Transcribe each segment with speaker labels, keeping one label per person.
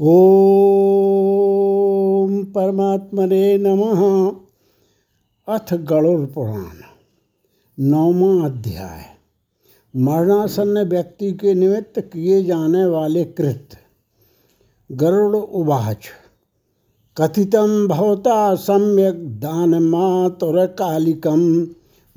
Speaker 1: ओम परमात्मने नमः। अथ गरुड़ पुराण नौवा अध्याय। मरणासन्न व्यक्ति के निमित्त किए जाने वाले कृत। गरुड़ उवाच, कथितं भवता सम्यक् दानमातुरकालिकं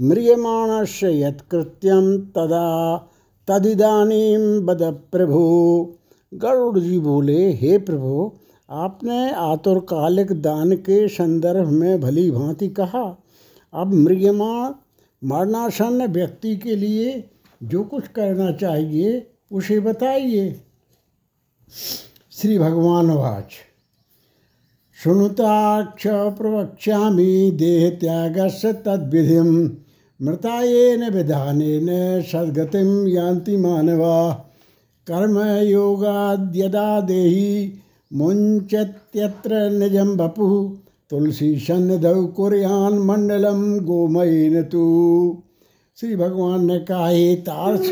Speaker 1: म्रियमाणस्य यत्कृत्यं तदा तदिदानीं वद प्रभु। गरुड़ जी बोले, हे प्रभु, आपने आतुरकालिक दान के संदर्भ में भली भांति कहा। अब मृगमाण, मरणासन्न व्यक्ति के लिए जो कुछ करना चाहिए, उसे बताइए। श्री भगवान वाच। सुनुताक्ष प्रवक्ष्यामि देह त्याग से तद्विधि मृताएन विधान सद्गतिम यान्ति मानवा। कर्म योगाद्यदा देही बपु। तुलसी सन्निधौ कुरियान मंडलम गोमयन तू श्री भगवान ने कहा, हे तार्थ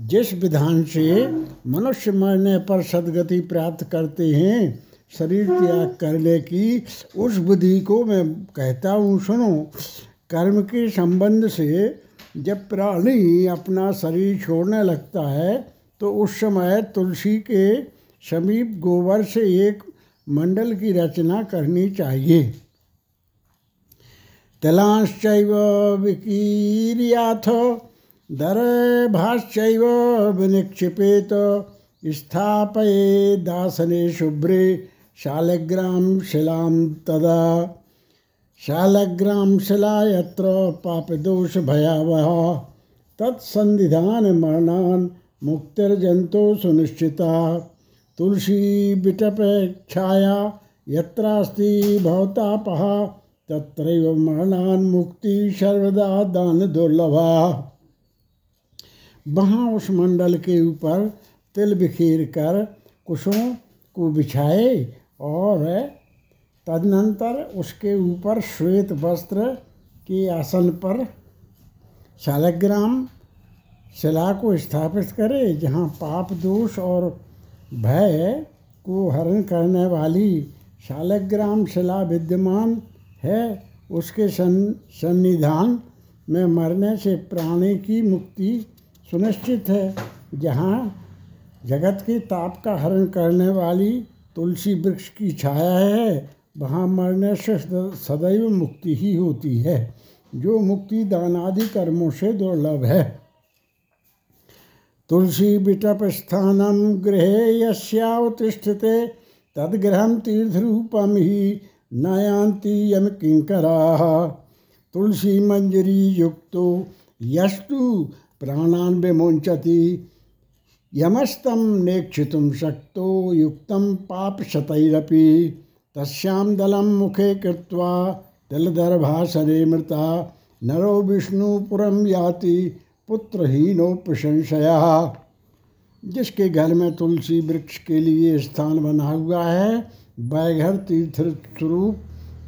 Speaker 1: जिस विधान से मनुष्य मरने पर सदगति प्राप्त करते हैं, शरीर त्याग करने की, उस विधि को मैं कहता हूँ, सुनो, कर्म के संबंध से जब प्राणी अपना शरीर छोड़ने लगता है तो उस समय तुलसी के समीप गोबर से एक मंडल की रचना करनी चाहिए। तलांश्च विकीर्याथ, दरभाश्चैव विनिक्षिपेत, स्थापये दासने शुभ्रे शालग्राम शिलां तदा। शालग्राम शिला यत्र पापदोष भयावह, तत्सन्निधान मरणान मुक्तिर्जंतो सुनिश्चिता। तुलसी बिटप छाया यत्रास्ति भवतापः, तत्रैव मरणान मुक्ति सर्वदा दान दुर्लभा वहाँ उस मंडल के ऊपर तिल बिखेर कर कुशों को बिछाए और तदनंतर उसके ऊपर श्वेत वस्त्र के आसन पर शालग्राम शिला को स्थापित करे, जहाँ पाप, दोष और भय को हरण करने वाली शालग्राम शिला विद्यमान है, उसके सन्निधान में मरने से प्राणी की मुक्ति सुनिश्चित है, जहाँ जगत के ताप का हरण करने वाली तुलसी वृक्ष की छाया है, वहाँ मरने से सदैव मुक्ति ही होती है, जो मुक्ति दानादि कर्मों से दुर्लभ है। तुलसी बिटप स्थानम गृहे यस्यावतिष्ठते तद्गृहम तीर्थरूपम ही नयांति यम किंकरा तुलसी मंजरी युक्तो यस्तु प्राणान विमुंचति यमस्तम नेक्षितुम शक्तो युक्तम पाप शतरपि तस्याम दलम मुखे कृत्वा दलदर्भासने मृता, नरो विष्णुपुरम याति। पुत्रहीनो प्रशंसया जिसके घर में तुलसी वृक्ष के लिए स्थान बना हुआ है वह घर तीर्थ स्वरूप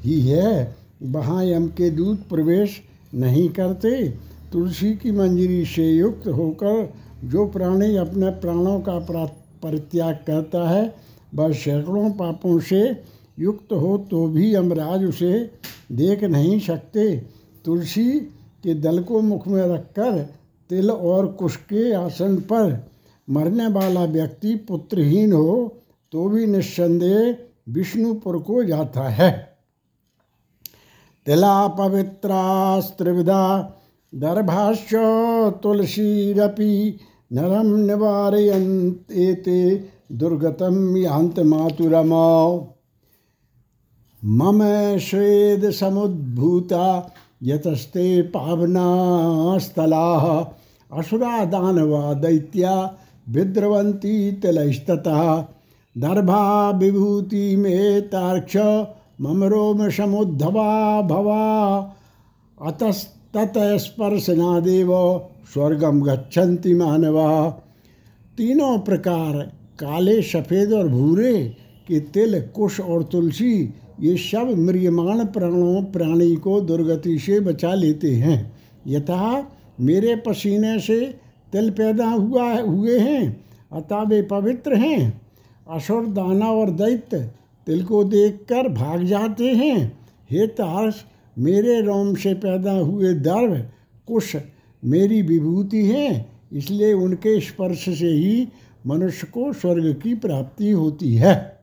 Speaker 1: ही है। वहाँ यम के दूत प्रवेश नहीं करते। तुलसी की मंजरी से युक्त होकर जो प्राणी अपने प्राणों का परित्याग करता है, वह सैकड़ों पापों से युक्त हो तो भी यमराज उसे देख नहीं सकते। तुलसी के दल को मुख में रखकर तिल और कुश के आसन पर मरने वाला व्यक्ति पुत्रहीन हो तो भी निस्संदेह विष्णुपुर को जाता है। तिला पवित्रास्त्रिविधा दर्भाश्च तुलसीरपि नरम निवारयन्ते दुर्गतम यांत मातुरमा मम श्वेद समुद्भूता यतस्ते पावना स्थला असुरा दानवा दैत्या विद्रवंती तिलस्तः दर्भा विभूति में तार्क्ष, मम रोम समुद्धवा भवा। अतस्तत देव स्वर्गम गच्छन्ति मानवा। तीनों प्रकार, काले सफ़ेद और भूरे, के तिल, कुश और तुलसी, ये सब म्रियमाण प्राणों, प्राणी को दुर्गति से बचा लेते हैं। यथा मेरे पसीने से तिल पैदा हुआ हुए हैं, अतः वे पवित्र हैं। असुर, दाना और दैत्य तिल को देखकर भाग जाते हैं। हे तार्स, मेरे रोम से पैदा हुए दर्भ कुश मेरी विभूति हैं, इसलिए उनके स्पर्श से ही मनुष्य को स्वर्ग की प्राप्ति होती है।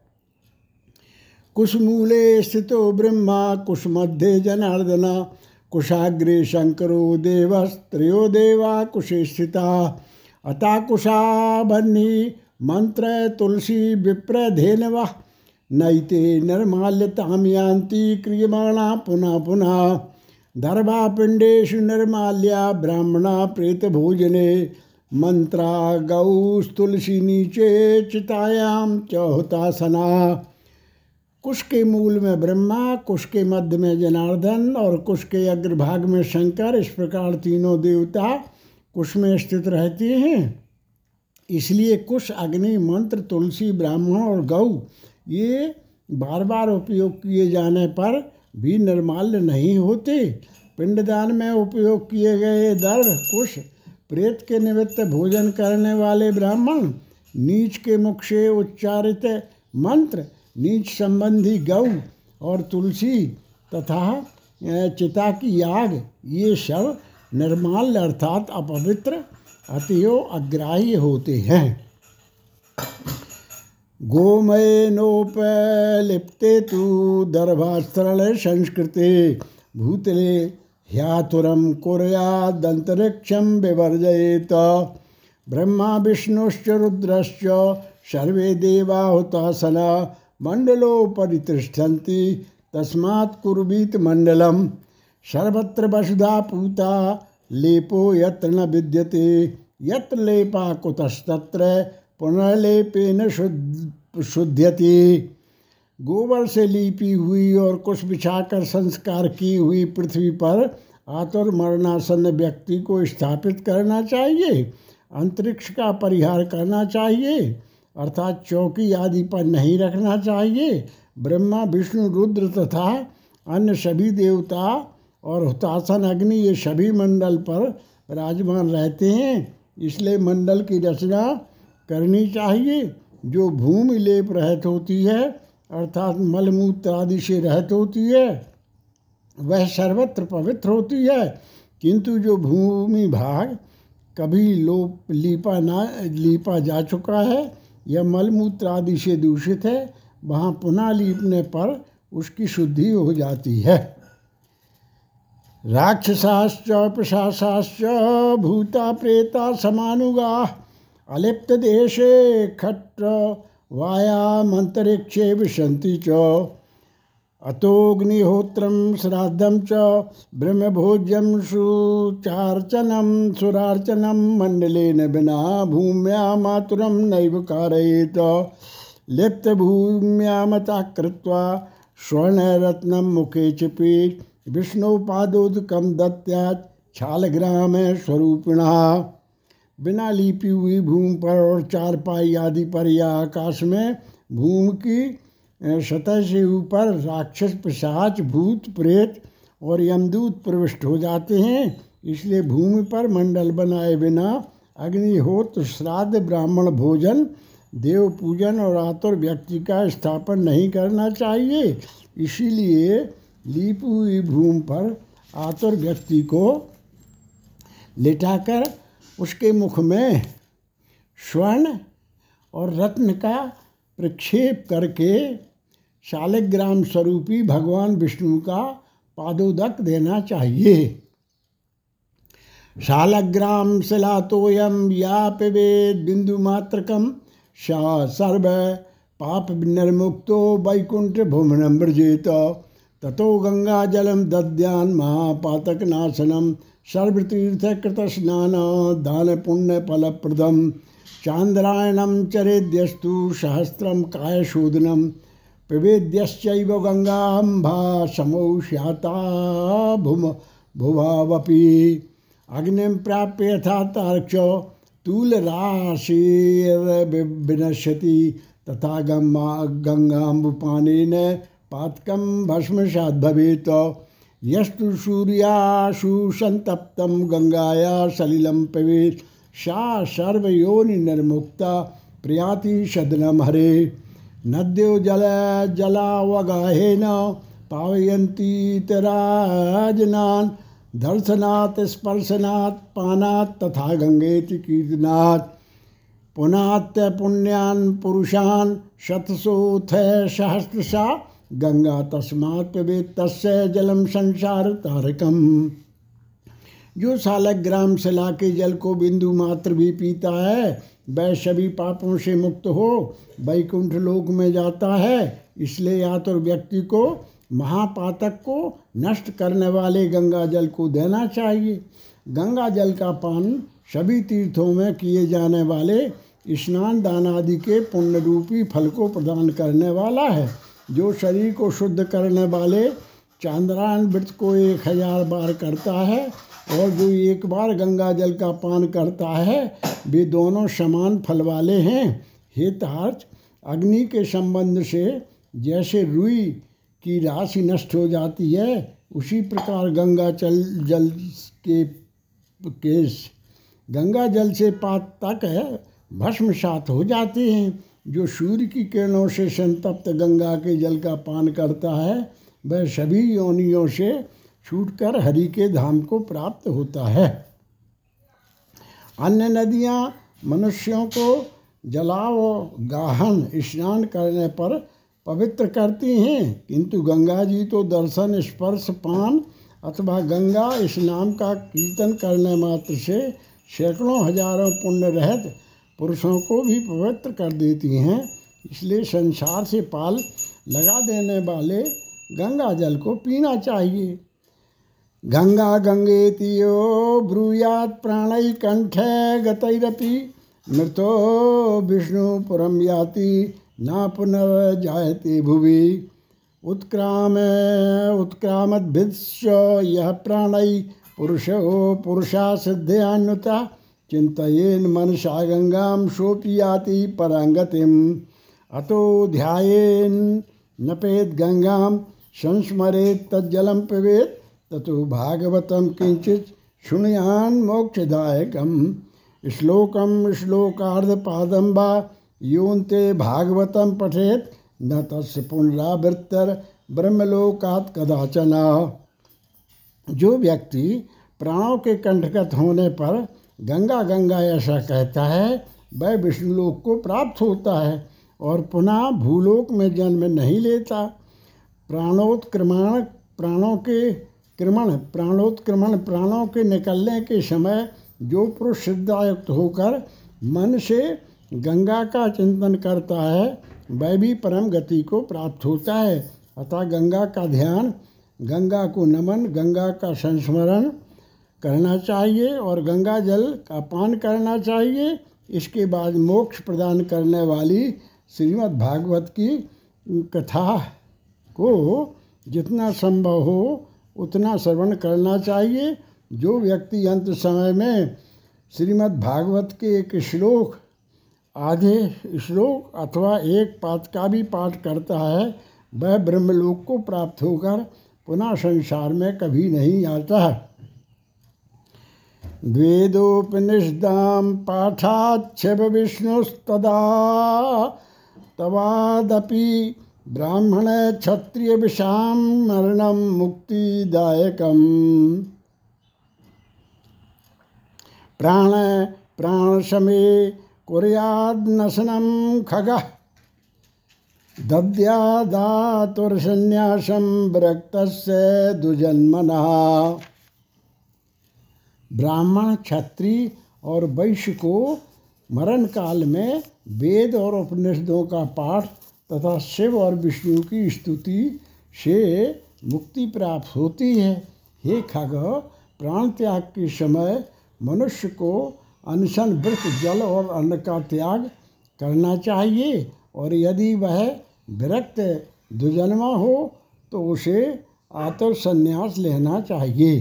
Speaker 1: कुशमूले स्थितो ब्रह्मा कुशमध्ये जनार्दना कुशाग्रे शंकरो देवस्त्रो देवा कुशे स्थिता अता कुशा बन्नी मंत्र तुलसी विप्र धेनवा। नैते निर्माल्यताम यान्ति क्रियमाणा पुनः पुनः। दर्भापिंडेशु निर्माल्या ब्राह्मणा प्रेत भोजने। मंत्रा गौस्तुलसी नीचे चितायाम चौहतासना कुश के मूल में ब्रह्मा, कुश के मध्य में जनार्दन और कुश के अग्रभाग में शंकर, इस प्रकार तीनों देवता कुश में स्थित रहते हैं। इसलिए कुश, अग्नि, मंत्र, तुलसी, ब्राह्मण और गौ, ये बार बार उपयोग किए जाने पर भी निर्माल्य नहीं होते। पिंडदान में उपयोग किए गए दर्भ, कुश, प्रेत के निमित्त भोजन करने वाले ब्राह्मण, नीच के मुख से उच्चारित मंत्र नीच संबंधी गौ और तुलसी तथा चिता की याग, ये सब निर्माल अर्थात अपवित्र अतियो अग्राह्य होते हैं। गोमयनोपलिप्ते तो दर्भास्त्रल संस्कृते, भूतले ह्यातुरम कुर्यादंतरिक्षम विवर्जयेत। ब्रह्मा विष्णुश्च रुद्रश्च सर्वे देवा हुतासना मंडलोपरितिष्ठन्ति तस्मात् कुर्वीत मंडलम सर्वत्र वसुधा पूता, लेपो यत्र न विद्यते। यत्र लेपा कुतस्तत्र, पुनर्लेपेन शुद्ध शुद्ध्यति गोबर से लीपी हुई और कुछ बिछाकर संस्कार की हुई पृथ्वी पर आतुर मरणासन व्यक्ति को स्थापित करना चाहिए। अंतरिक्ष का परिहार करना चाहिए। अर्थात चौकी आदि पर नहीं रखना चाहिए। ब्रह्मा, विष्णु, रुद्र तथा अन्य सभी देवता और हुतासन अग्नि, ये सभी मंडल पर विराजमान रहते हैं। इसलिए मंडल की रचना करनी चाहिए। जो भूमि लेप रहत होती है, अर्थात मलमूत्र आदि से रहत होती है, वह सर्वत्र पवित्र होती है। किंतु जो भूमि भाग कभी लोप, लीपा ना, लीपा जा चुका है या मलमूत्र आदि से दूषित है, वहाँ पुनः लीपने पर उसकी शुद्धि हो जाती है। राक्षसाश्च प्रशासाश्च भूता, प्रेता, समानुगा, अलिप्त देशे खट्ट वायामंतरिक्षे विशंति च। अतोग्निहोत्रम श्राद्धम च ब्रह्मभोज्यम सुचार्चनम सुरार्चनम मंडलेन बिना भूम्या मातुरम नैव कारयेत। भूम्यामता कृत्वा स्वर्णरत्नम मुखे चिपीत विष्णुपादोदकम दत्या छालग्राम स्वरूपिणा बिना लीपी हुई भूमि पर और चार पाई आदि पर या आकाश में भूमि की सतह से ऊपर राक्षस, पिशाच, भूत, प्रेत और यमदूत प्रविष्ट हो जाते हैं। इसलिए भूमि पर मंडल बनाए बिना अग्निहोत्र, श्राद्ध, ब्राह्मण भोजन, देव पूजन और आतुर व्यक्ति का स्थापन नहीं करना चाहिए। इसीलिए लीप हुई भूमि पर आतुर व्यक्ति को लिटाकर उसके मुख में स्वर्ण और रत्न का प्रक्षेप करके शालिग्राम स्वरूपी भगवान विष्णु का पादोदक देना चाहिए। शालग्राम शिलातोयम या पिवेद बिंदु मात्रकम सर्व पाप निर्मुक्तो वैकुंठ भुवनम ब्रजेत ततो गंगा जलम दद्यान महापातक नाशनम, सर्वतीर्थ कृत स्नान दान पुण्य फलप्रदम। चांद्रायणम चरेद्यस्तु सहस्रम कायशोधनम पिबेद्यश्चैव गंगाम्भा समौ स्याता भुम भुवावपि अग्निम प्राप्य यथा तार्क्ष तूल विनश्यति तथा गंगा गंगाम्बुपानी ने पातकम भस्मसात भवेत। यस्तु सूर्याशु संतप्तम गंगाया सलिलम पवेत सा सर्वयोनि निर्मुक्ता प्रयाति सदनम हरे। नद्यो जल जलावगाहेन पावयन्ती तराजनान् दर्शनात्, स्पर्शनात्, पानात् तथा गंगेति कीर्तनात्। पुनात्य पुण्यान पुरुषान, शतसोथ सहस्रशा गंगा तस्मात् तस्य जलम संसार तारकम। जो सालक ग्राम से के जल को बिंदु मात्र भी पीता है वह सभी पापों से मुक्त हो, वैकुंठ लोक में जाता है। इसलिए या व्यक्ति को, महापातक को नष्ट करने वाले गंगा जल को देना चाहिए। गंगा जल का पान सभी तीर्थों में किए जाने वाले स्नान दान आदि के पुण्य रूपी फल को प्रदान करने वाला है। जो शरीर को शुद्ध करने वाले चांद्रायन व्रत को एक हज़ार बार करता है और जो एक बार गंगा जल का पान करता है, वे दोनों समान फल वाले हैं। हितार्थ अग्नि के संबंध से जैसे रुई की राशि नष्ट हो जाती है, उसी प्रकार गंगा जल जल के केस गंगा जल से पात तक है भस्मसात हो जाते हैं। जो सूर्य की किरणों से संतप्त गंगा के जल का पान करता है, वह सभी योनियों से छूटकर हरि के धाम को प्राप्त होता है। अन्य नदियाँ मनुष्यों को जलाव गाहन स्नान करने पर पवित्र करती हैं, किंतु गंगा जी तो दर्शन, स्पर्श, पान अथवा गंगा इस नाम का कीर्तन करने मात्र से सैकड़ों हज़ारों पुण्य रहत पुरुषों को भी पवित्र कर देती हैं। इसलिए संसार से पाल लगा देने वाले गंगा जल को पीना चाहिए। गंगा गंगेतियो ब्रूयात प्राणय कंठ गतरपि मृतो विष्णुपुरम याति न पुनर्जायते भुवि। उत्क्राम उत्क्रामद्भिश्च यह प्राणय पुरुषो पुरुषा सिद्ध्यान्युता मनसा गंगाम सोपियाति परांगतिम अतो ध्यान नपेत गंगाम संस्मरेत तज्जलम पिबेत। ततो भागवतम किंचित शुणयान मोक्षदायकम। श्लोकम श्लोकार्ध पादम वा यूनते भागवतम पठेत न तस् पुनरावृत्तर ब्रह्मलोकात कदाचन। जो व्यक्ति प्राणों के कंठगत होने पर गंगा गंगा ऐसा कहता है, वह विष्णुलोक को प्राप्त होता है और पुनः भूलोक में जन्म नहीं लेता। प्राणोत्क्रमण प्राणों के क्रमण, प्राणोत्क्रमण, प्राणों के निकलने के समय जो पुरुष सिद्धायुक्त होकर मन से गंगा का चिंतन करता है, वह भी परम गति को प्राप्त होता है। अतः गंगा का ध्यान, गंगा को नमन, गंगा का संस्मरण करना चाहिए और गंगा जल का पान करना चाहिए। इसके बाद मोक्ष प्रदान करने वाली श्रीमद् भागवत की कथा को जितना संभव हो उतना श्रवण करना चाहिए। जो व्यक्ति अंत समय में श्रीमद् भागवत के एक श्लोक, आधे श्लोक अथवा एक पाठ का भी पाठ करता है, वह ब्रह्मलोक को प्राप्त होकर पुनः संसार में कभी नहीं आता है। द्वेदोपनिषदां पाठाच्छब विष्णुस्तदा, तवादपि ब्राह्मण क्षत्रिय विषां मरणं मुक्तिदायकम्। प्राण, प्राणशमे कुर्यान्नशनं खगः। दद्यादातुर्सन्न्यासं विरक्तस्य दुजन्मनः ब्राह्मण, क्षत्रिय और वैश्य को मरण काल में वेद और उपनिषदों का पाठ तथा शिव और विष्णु की स्तुति से मुक्ति प्राप्त होती है। हे खग, प्राण त्याग के समय मनुष्य को अनशन वृक्ष जल और अन्न का त्याग करना चाहिए और यदि वह विरक्त दुजन्मा हो तो उसे आतर संन्यास लेना चाहिए।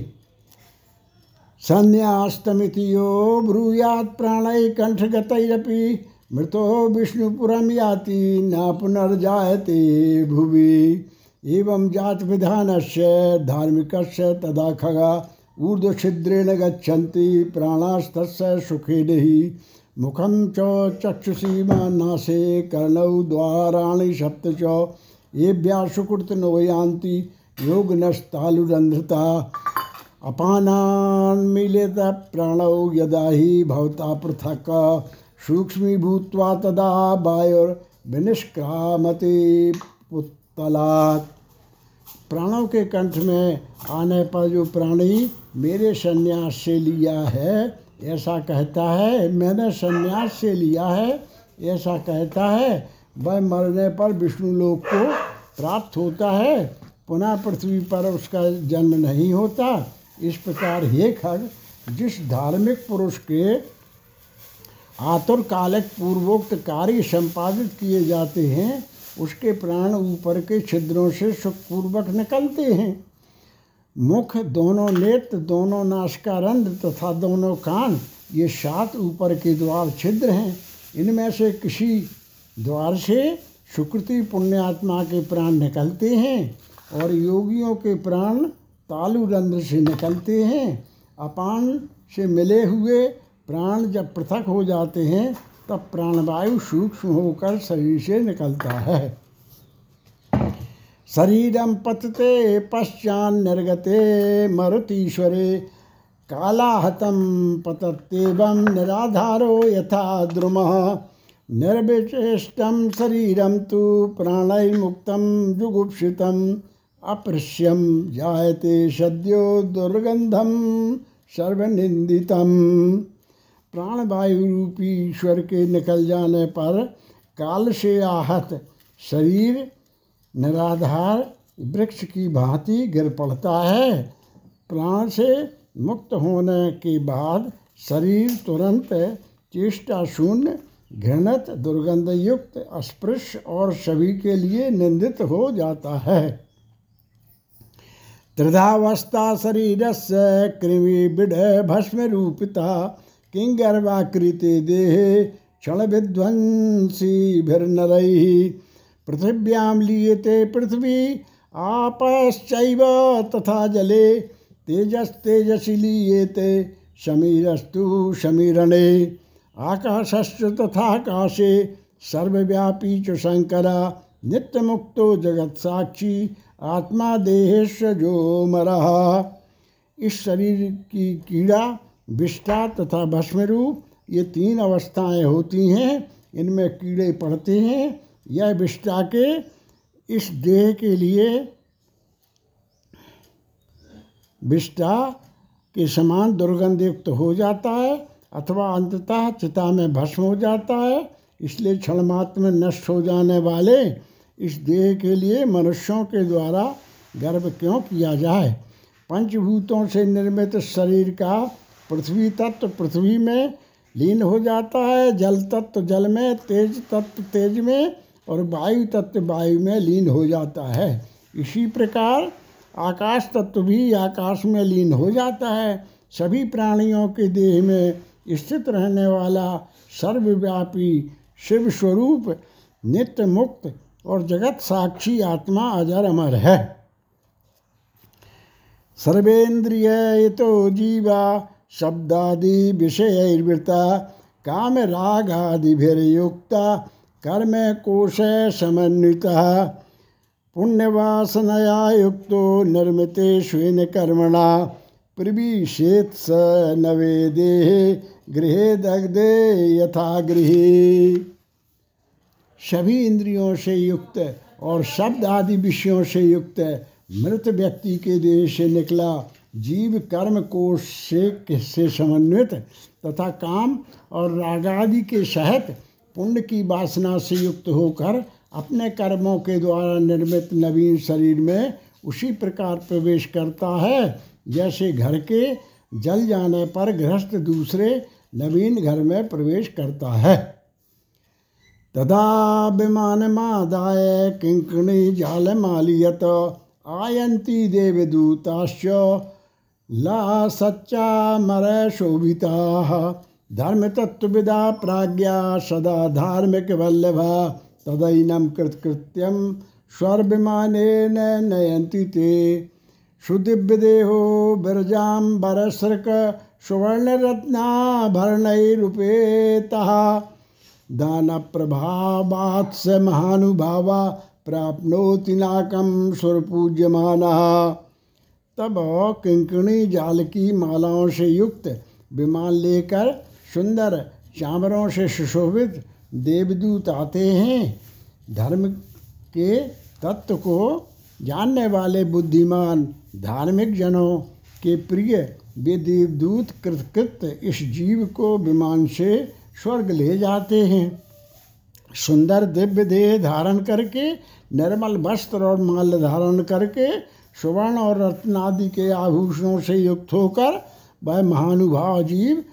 Speaker 1: संन्यास्तमिति यो ब्रूयात् प्राणै कंठगतरपि मृतो विष्णुपुरम याति न पुनर्जायते भुवि। एवं जात विधान से धार्मिक तदा खगा ऊर्ध्वछिद्रेण गच्छन्ति प्राणास्त सुखे नहीं मुखम चक्षुषी नासे कर्णौ द्वाराणि सप्त च ये व्यासुकृत नोयांति योग नस्तालुरंध्रता अपानान मिलित प्राणौ यदा ही भवता पृथक। सूक्ष्मी भूत्वा तदा वायुर्विनिष्क्रामति पुतलात् प्राणों के कंठ में आने पर जो प्राणी मेरे संन्यास से लिया है, ऐसा कहता है, मैंने संन्यास से लिया है, ऐसा कहता है, वह मरने पर विष्णु लोक को प्राप्त होता है, पुनः पृथ्वी पर उसका जन्म नहीं होता। इस प्रकार हे खग, जिस धार्मिक पुरुष के आतुर कालक पूर्वोक्त कार्य संपादित किए जाते हैं, उसके प्राण ऊपर के छिद्रों से सुखपूर्वक निकलते हैं। मुख दोनों नेत्र, दोनों नाशकारंध्र तथा दोनों कान, ये सात ऊपर के द्वार छिद्र हैं। इनमें से किसी द्वार से सुकृति पुण्यात्मा के प्राण निकलते हैं और योगियों के प्राण तालु रंध्र से निकलते हैं। अपान से मिले हुए प्राण जब पृथक हो जाते हैं, तब प्राणवायु सूक्ष्म होकर शरीर से निकलता है। शरीरम पतते पश्चान निर्गते मरुतीश्वरे, कालाहतम पतत्येवं निराधारो यथा द्रुम। निर्विचेष्टम शरीरम तो प्राणैर्मुक्तं जुगुप्सितम् अपृश्यम जायते सद्यो दुर्गंधम सर्वनिंदितम प्राणवायु रूपी ईश्वर के निकल जाने पर काल से आहत शरीर, निराधार वृक्ष की भांति गिर पड़ता है। प्राण से मुक्त होने के बाद शरीर तुरंत चेष्टा शून्य, घृणत, दुर्गंधयुक्त, अस्पृश्य और सभी के लिए निंदित हो जाता है। त्रिधावस्था शरीर से कृमि बिड भस्म रूपिता किंगर्वाकृति देहे क्षण विध्वंसी भिर्नरैः पृथिव्याम लीयते पृथ्वी, आपश्चैव तथा जले तेजस तेजसी लीयते शमीरस्तु शमीरणे। आकाशश्च तथाकाशे सर्वव्यापी च शंकरा नित्य मुक्तो जगत साक्षी आत्मा देहेश जो मरहा इस शरीर की कीड़ा विष्ठा तथा भस्मरूप, ये तीन अवस्थाएँ होती हैं, इनमें कीड़े पड़ते हैं। यह विष्टा के इस देह के लिए विष्टा के समान दुर्गंधयुक्त हो जाता है, अथवा अंततः चिता में भस्म हो जाता है, इसलिए क्षणमात्र में नष्ट हो जाने वाले इस देह के लिए मनुष्यों के द्वारा गर्व क्यों किया जाए? पंचभूतों से निर्मित शरीर का पृथ्वी तत्व पृथ्वी में लीन हो जाता है, जल तत्व जल में, तेज तत्व तेज में और वायु तत्व वायु में लीन हो जाता है। इसी प्रकार आकाश तत्व भी आकाश में लीन हो जाता है। सभी प्राणियों के देह में स्थित रहने वाला सर्वव्यापी शिव स्वरूप, नित्य मुक्त और जगत साक्षी आत्मा अजर अमर है। सर्वेन्द्रिय तो जीवा शब्दादि विषयर्वृता काम राग रागादिभिर्युक्ता कर्म कोश समन्विता पुण्यवासनया युक्तो निर्मिते स्वेन कर्मणा प्रविशेत स नवे देहे गृहे दग्धे यथा गृहे सभी इंद्रियों से युक्त और शब्द आदि विषयों से युक्त मृत व्यक्ति के देह से निकला। जीव, कर्म कोश से से समन्वित तथा काम और रागादि के सहित पुण्य की वासना से युक्त होकर अपने कर्मों के द्वारा निर्मित नवीन शरीर में उसी प्रकार प्रवेश करता है। जैसे घर के जल जाने पर गृहस्थ दूसरे नवीन घर में प्रवेश करता है। तदा किंकणी जाल मालियत आयंती देवदूताश्च ला सच्चा मर शोभिता धर्म तत्वविदा प्राज्ञा सदा धार्मिक वल्लभा। तदैनम कृतकृत्यम स्वर्विमाने नयंती ते। सुदिव्यदेहो बिरजाम बरसृक सुवर्णरत्नाभरणैरुपेतः। दानप्रभावात् स महानुभावा प्राप्नोति नाकं सुरपूज्यमानः। तब किंकणी जाल की मालाओं से युक्त, विमान लेकर सुंदर चामरों से सुशोभित देवदूत आते हैं। धर्म के तत्व को जानने वाले बुद्धिमान धार्मिक जनों के प्रिय वे देवदूत कृतकृत इस जीव को विमान से स्वर्ग ले जाते हैं। सुंदर दिव्य देह धारण करके, निर्मल वस्त्र और माल्य धारण करके सुवर्ण और रत्न आदि के आभूषणों से युक्त होकर वह महानुभाव जीव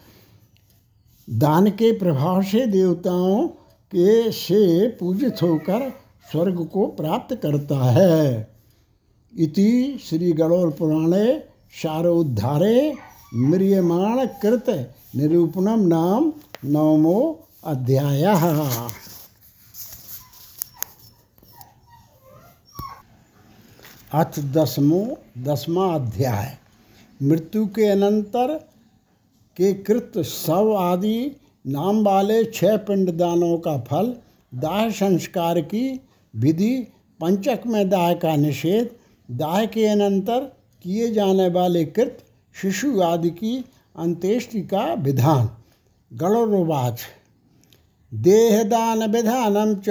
Speaker 1: दान के प्रभाव से देवताओं के से पूजित होकर स्वर्ग को प्राप्त करता है। इति श्री गणोर पुराणे शारोद्धारे म्रियमाण कृत निरूपणम नाम नवमो अध्याय। अथ दसमो दसवां अध्याय। मृत्यु के अनंतर के कृत शव आदि, नाम वाले छह पिंडदानों का फल, दाह संस्कार की विधि, पंचक में दाह का निषेध, दाह के अनंतर किए जाने वाले कृत, शिशु आदि की अंत्येष्टि का विधान। गणोवाच देहदान विधानम च,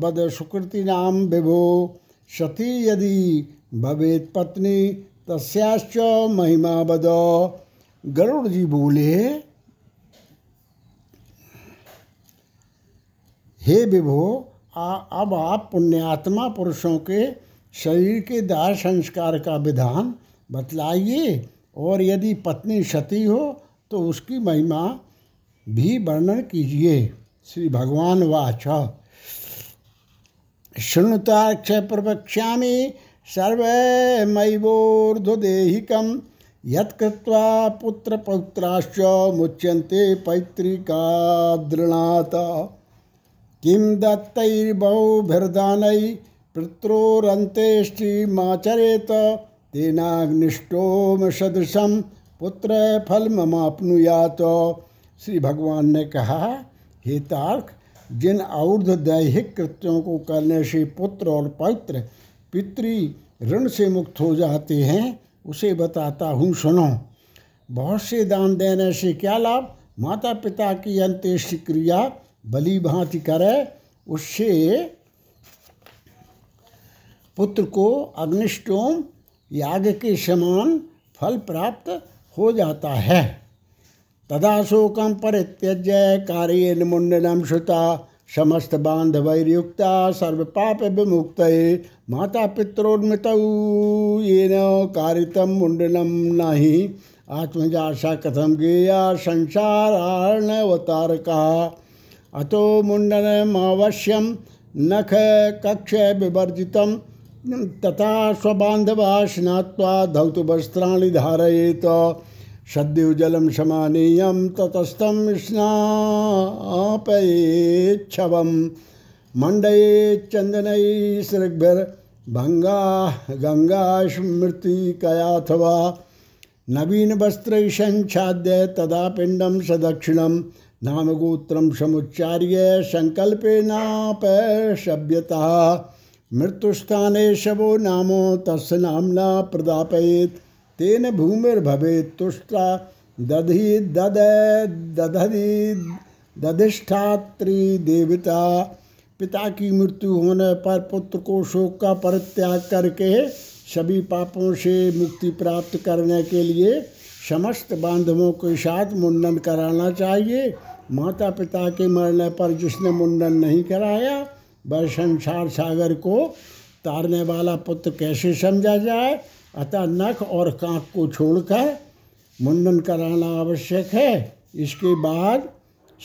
Speaker 1: बद सुकृति नाम विभो सती यदि भवेत पत्नी, तस्याश्च महिमा बद गरुड़ जी बोले, हे विभो अब आप पुण्यात्मा पुरुषों के शरीर के दाह संस्कार का विधान बतलाइए, और यदि पत्नी सती हो तो उसकी महिमा भी वर्णन कीजिए। श्री भगवान वाच। शृणुताक्ष प्रवक्ष्यामि सर्वमैवोर्ध्वदेहिकं यत्कृत्वा पुत्रपौत्राश्च मुच्यन्ते पैतृकादृणात्। किं दत्तैर्बहुभिर्दानै पित्रोरन्त्येष्टिमाचरेत तेनाग्निष्टोम सदृशम पुत्र फल ममापनुयात श्री भगवान ने कहा, हे तार्क, जिन और्ध दैहिक कृत्यों को करने से पुत्र और पौत्र पितृ ऋण से मुक्त हो जाते हैं, उसे बताता हूँ, सुनो। बहुत से दान देने से क्या लाभ? माता पिता की अंत्येष्टि क्रिया बलि भांति करे, उससे पुत्र को अग्निष्टोम याग के समान फल प्राप्त हो जाता है। तदा शोकम परित्यज्य कार्य मुंडनम श्रुता समस्त बांधवैर्युक्ता सर्व पाप विमुक्त माता पित्रोन्मित ये न कारितम मुंडनम नहीं। आत्मजाशा कथम गेया संसारावतार का अतो मुंडनमवश्यम नख कक्ष विवर्जितम तथा स्वबांधवा स्नात्वा धौतवस्त्राणि धारयेत। सद्यो जलम समानीयम ततस्थम स्नापयेच्छवम मंडये चंदनय सृग्भिर्भंगा गंगा स्मृतिकयाथवा नवीन वस्त्र संच्छाद्य तदा पिंडम सदक्षिणम नामगोत्रम समुच्चार्य संकल्पेनापशव्यता मृत्युस्थाने शवो नामो तस् नामना प्रदापयेत। तेन भूमिर्भवे तुष्टा दधि दद दधि दधिष्ठात्री देवता। पिता की मृत्यु होने पर पुत्र को शोक का परित्याग करके सभी पापों से मुक्ति प्राप्त करने के लिए समस्त बांधवों के साथ मुंडन कराना चाहिए। माता पिता के मरने पर जिसने मुंडन नहीं कराया, वह संसार सागर को तारने वाला पुत्र कैसे समझा जाए? अतः नख और कांक को छोड़कर मुंडन कराना आवश्यक है। इसके बाद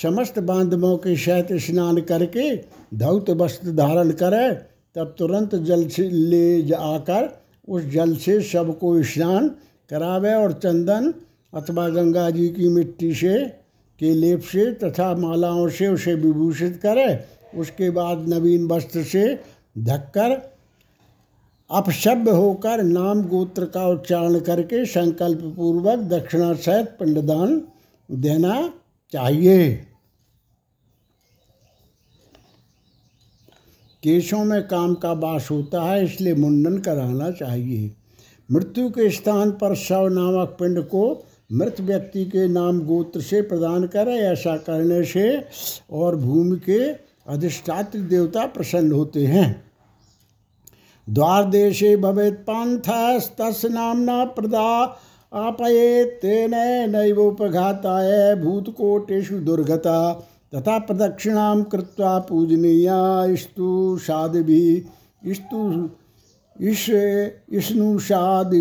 Speaker 1: समस्त बांधवों के सहित स्नान करके धौत वस्त्र धारण करे तब तुरंत जल से ले जाकर उस जल से सबको स्नान करावे और चंदन अथवा गंगा जी की मिट्टी से, के लेप से तथा मालाओं से उसे विभूषित करे। उसके बाद नवीन वस्त्र से ढककर अपशब्द होकर नाम गोत्र का उच्चारण करके संकल्प पूर्वक दक्षिणा सहित पिंडदान देना चाहिए। केशों में काम का वास होता है, इसलिए मुंडन कराना चाहिए। मृत्यु के स्थान पर शव नामक पिंड को मृत व्यक्ति के नाम गोत्र से प्रदान करें, ऐसा करने से और भूमि के अधिष्ठात्र देवता प्रसन्न होते हैं। द्वारदेशे भवेत् पान्थस्तस्य नाम्ना प्रदा आपये तेन नैवोपघाताय भूतकोटेषु दुर्गता, तथा प्रदक्षिणां कृत्वा पूजनीया स्तु शादिभिः स्तु इष स्कंद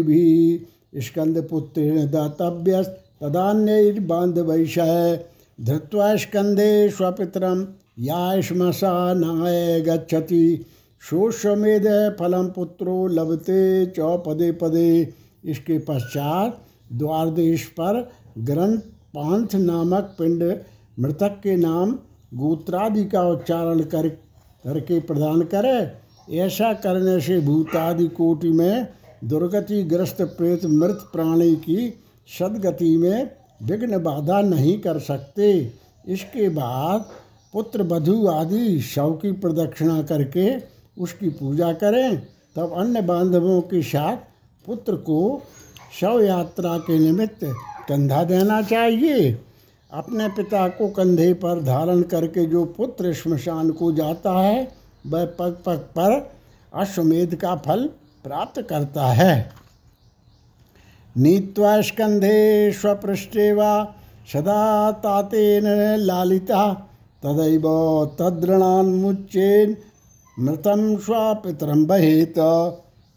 Speaker 1: स्कन्दपुत्रेण दातव्य तदान्यैर्बान्धवैषः धृत्वा स्कंदे स्वपितरं या श्मशानाय गच्छति। शोषमेद फलम पुत्रो लभते चौ पदे पदे। इसके पश्चात द्वारदेश पर ग्रंथ पांथ नामक पिंड मृतक के नाम गोत्रादि का उच्चारण कर, करके प्रदान करे। ऐसा करने से भूतादि कोटि में दुर्गति ग्रस्त प्रेत मृत प्राणी की सदगति में विघ्न बाधा नहीं कर सकते। इसके बाद पुत्र वधु आदि शव की प्रदक्षिणा करके उसकी पूजा करें, तब अन्य बांधवों के साथ पुत्र को शव यात्रा के निमित्त कंधा देना चाहिए। अपने पिता को कंधे पर धारण करके जो पुत्र श्मशान को जाता है, वह पग पग पर अश्वमेध का फल प्राप्त करता है। नीत्वा स्कंधे स्वपृष्ठे व सदा तातेन लालिता, तदैव तदृणान्मुच्चेन मृतं स्वापितरं बहेत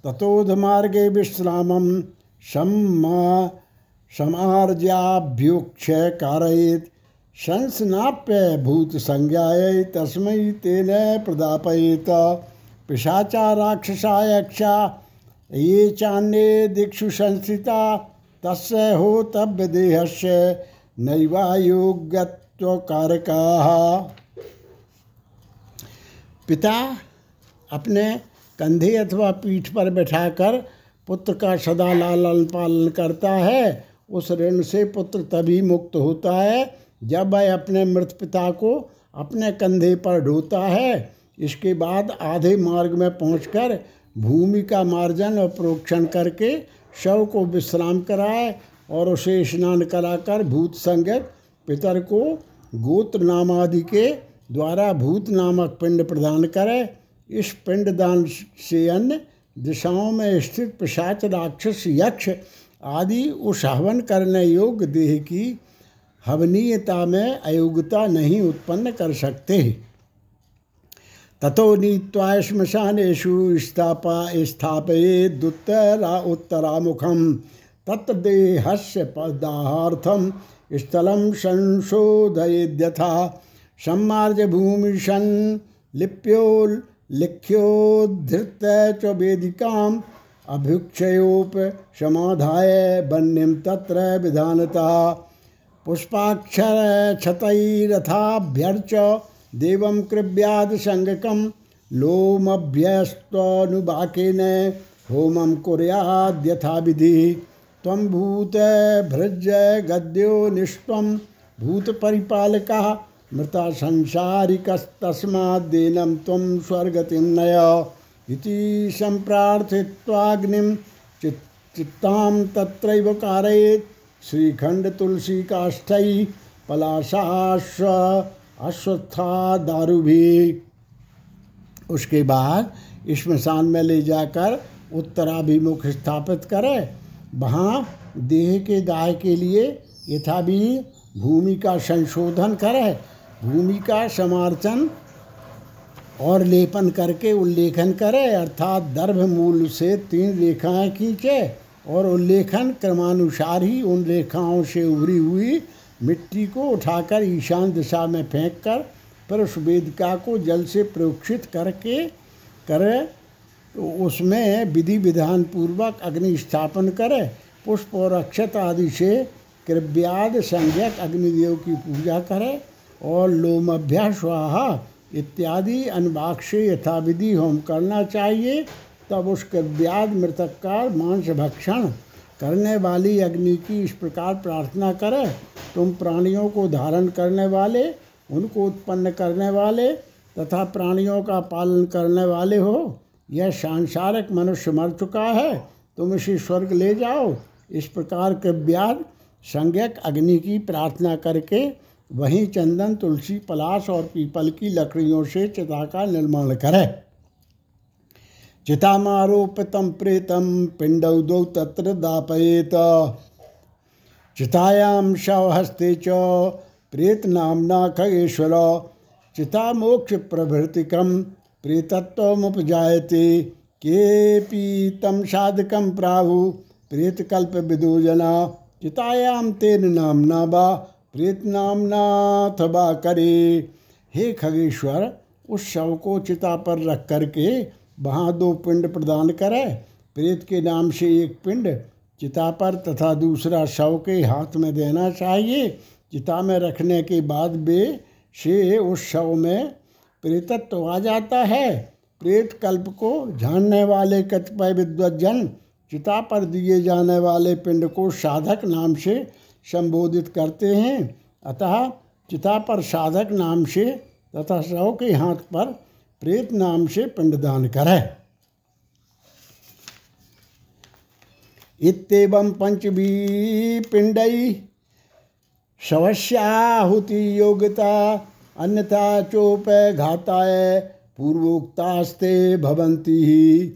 Speaker 1: ततोधमार्गे विश्रामं। सम्मा समार्ज्याभ्युक्ष कारयेत्। संस्नाप्य भूतसंज्ञाय तस्मै तेन प्रदापयेत। पिशाचा राक्षसा यक्षा ये चान्ये दिक्षु संस्थिता। तस्य होतव्यदेहस्य नैवायोग्यत्वकारकाः पिता अपने कंधे अथवा पीठ पर बैठाकर पुत्र का सदा लालन पालन करता है, उस ऋण से पुत्र तभी मुक्त होता है जब वह अपने मृत पिता को अपने कंधे पर ढोता है। इसके बाद आधे मार्ग में पहुंचकर भूमि का मार्जन और प्रोक्षण करके शव को विश्राम कराए और उसे स्नान कराकर भूत संगत, पितर को गोत्र नाम आदि के द्वारा भूत नामक पिंड प्रदान करे। इस पिंड दान से अन्य दिशाओं में स्थित पिशाच, राक्षस, यक्ष आदि उस हवन करने योग्य देह की हवनीयता में अयोग्यता नहीं उत्पन्न कर सकते। ततो नीत्वा श्मशानेशु स्थापा स्थापयेदुत्तरा उत्तरामुखम। तत्र देहस्य पदार्थम स्थलम संशोधयेद्यथा। सम्मार्ज भूमिशन लिप्यो लिख्योद्धृत च वेदिकाम् अभ्युक्षयोप समाधाय वन्यम तत्र विधानता। पुष्पाक्षर क्षतरथाभ्यर्च देवं कृव्याद संगकम लोमभ्यस्तनुबाकेन होमं कुर्याद्यथा विधि त्वं भूत भृज गद्यो निष्त्वं भूतपरिपालकः मृता संसारिकस्तस्माद्दीनं त्वं स्वर्गतिं नय इति सम्प्रार्थित्वाग्निं चित् चित्तां तत्रैव कारयेत्। श्रीखण्डतुलसीकाष्ठैः पलाशाश्व अश्वत्था दारू भी उसके बाद स्मशान में ले जाकर उत्तराभिमुख स्थापित करें। वहाँ देह के दाह के लिए यथा भी भूमि का संशोधन करें। भूमि का समार्चन और लेपन करके उल्लेखन करे, अर्थात दर्भ मूल से तीन रेखाएँ खींचे और उल्लेखन क्रमानुसार ही उन रेखाओं से उभरी हुई मिट्टी को उठाकर ईशान दिशा में फेंक कर उस वेदिका को जल से प्रोक्षित करके करे। तो उसमें विधि विधान पूर्वक अग्नि स्थापन करे, पुष्प और अक्षत आदि से कृव्याद संज्ञक अग्निदेव की पूजा करे। और लोमभ्या स्वाहा इत्यादि अनवाक यथाविधि होम करना चाहिए, तब उसके ब्याज मृतक का मांस भक्षण करने वाली अग्नि की इस प्रकार प्रार्थना करे। तुम प्राणियों को धारण करने वाले, उनको उत्पन्न करने वाले तथा प्राणियों का पालन करने वाले हो। यह सांसारिक मनुष्य मर चुका है, तुम इसी स्वर्ग ले जाओ। इस प्रकार के ब्याज संज्ञक अग्नि की प्रार्थना करके वहीं चंदन, तुलसी, पलाश और पीपल की लकड़ियों से चिता का निर्माण करे। चितामारोपितम प्रेतम पिंडौ तत्र दापयेत। चितायाम शवहस्ते च प्रेत नामना खगेश्वर। चिता मोक्ष प्रभृतिकम प्रेतत्वमुपजायते। केपि तम साधकम प्राहु प्रेतकल्प विदोजना चितायाम तेन नामना बा प्रेत नामनाथबा करे हे खगेश्वर, उस शव को चिता पर रख करके वहाँ दो पिंड प्रदान करे। प्रेत के नाम से एक पिंड चिता पर तथा दूसरा शव के हाथ में देना चाहिए। चिता में रखने के बाद वे से उस शव में प्रेतत्व आ जाता है। प्रेत कल्प को जानने वाले कतिपय विद्वजन चिता पर दिए जाने वाले पिंड को साधक नाम से संबोधित करते हैं। अतः चिता पर साधक नाम से तथा शव के हाथ पर प्रेत नाम से पिंडदान करे। इतम पंचभी पिंडई शवस्याहुति योग्यता अन्यथा चोप घाताय पूर्वोक्तास्ते भवंती ही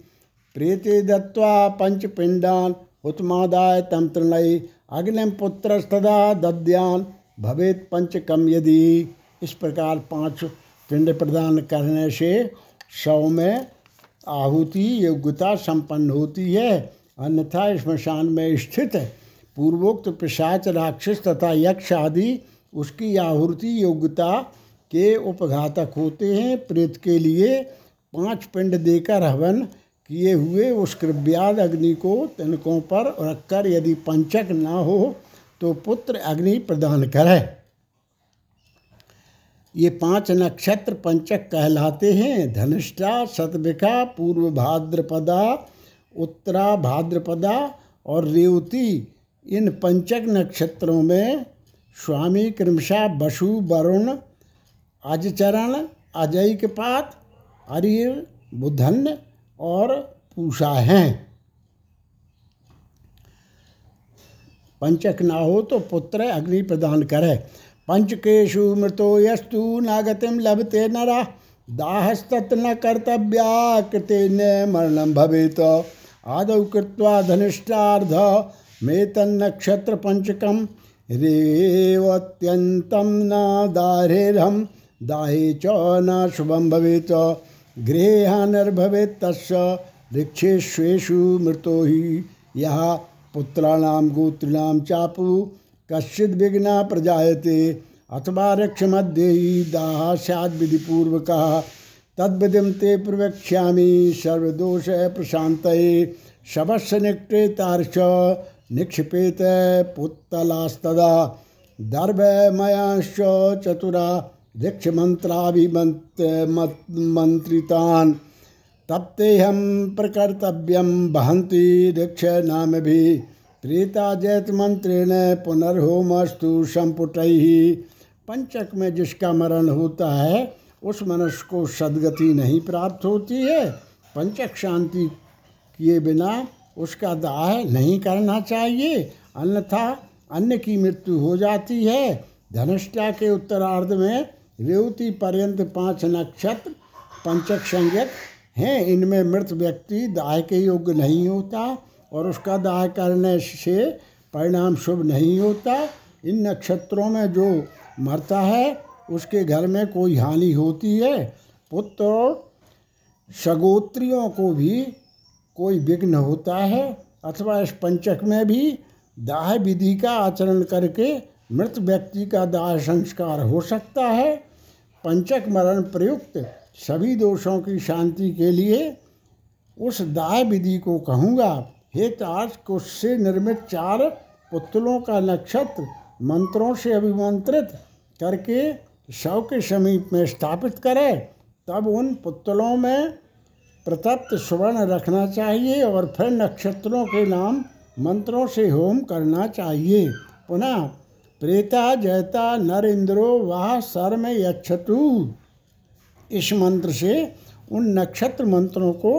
Speaker 1: प्रेते दत्वा पंचपिंडान उत्मादाय तम अग्निम पुत्रस्तदा दद्यान। भवेत पंचकम यदि। इस प्रकार पाँच पिंड प्रदान करने से शव में आहुति, योग्यता संपन्न होती है। अन्यथा स्मशान में स्थित पूर्वोक्त पिशाच राक्षस तथा यक्ष आदि, उसकी आहुति, योग्यता के उपघातक होते हैं। प्रेत के लिए पाँच पिंड देकर हवन किए हुए उस कृव्याद अग्नि को तिनकों पर रखकर यदि पंचक न हो तो पुत्र अग्नि प्रदान करे। ये पाँच नक्षत्र पंचक कहलाते हैं। धनिष्ठा सतभिखा पूर्व भाद्रपदा, उत्तरा भाद्रपदा और रेवती। इन पंचक नक्षत्रों में स्वामी क्रमशा बसु, वरुण, अजचरण अजय के पात अरिय बुधन और पूषा हैं। पंचक ना हो तो पुत्र अग्नि प्रदान करे। पंचकेशु मृतो यस्तु नागतिम लभते नरा। दाहस्तत् न कर्तव्या, कृते न मरणम भवेत। आदौ कृत्वा धनिष्ठार्ध। मेतन्नक्षत्र पंचकम रेवत्यन्तं न दारेरहं दाहे च न शुभं भवेत्। गृहे हानिर्भवेत् तस्य वृक्षेष्वेषु मृतो हि यः पुत्राणां गोत्रीणां चापु कश्चिद विघ्न प्रजायते अथवा रक्ष मध्य दाह सद विधिपूर्वक तद्विधिम ते प्रवक्ष्यामी सर्वदोष प्रशांत शवस्य निकटे तार्श निक्षिपेत पुत्तलास्तदा। दर्भमयांश्च चतुरा दीक्ष मंत्रितान तब ते हम प्रकर्तव्यम बहंती दीक्ष नाम भी त्रेता जैत मंत्रेण पुनर्होमस्तु संपुट पंचक में जिसका मरण होता है उस मनुष्य को सदगति नहीं प्राप्त होती है। पंचक शांति किए बिना उसका दाह नहीं करना चाहिए, अन्यथा अन्य की मृत्यु हो जाती है। धनुष्टा के उत्तरार्ध में रेवती पर्यंत पाँच नक्षत्र पंचक संज्ञक हैं। इनमें मृत व्यक्ति दाह के योग्य नहीं होता और उसका दाह करने से परिणाम शुभ नहीं होता। इन नक्षत्रों में जो मरता है, उसके घर में कोई हानि होती है। पुत्र सगोत्रियों को भी कोई विघ्न होता है अथवा इस पंचक में भी दाह विधि का आचरण करके मृत व्यक्ति का दाह संस्कार हो सकता है। पंचक मरण प्रयुक्त सभी दोषों की शांति के लिए उस दाय विधि को कहूँगा। हेतार्थ कुश से निर्मित चार पुतलों का नक्षत्र मंत्रों से अभिमंत्रित करके शव के समीप में स्थापित करे। तब उन पुतलों में प्रतप्त स्वर्ण रखना चाहिए और फिर नक्षत्रों के नाम मंत्रों से होम करना चाहिए। पुनः प्रेता जयता नर इंद्रो वाह सर्म यक्षतु। इस मंत्र से उन नक्षत्र मंत्रों को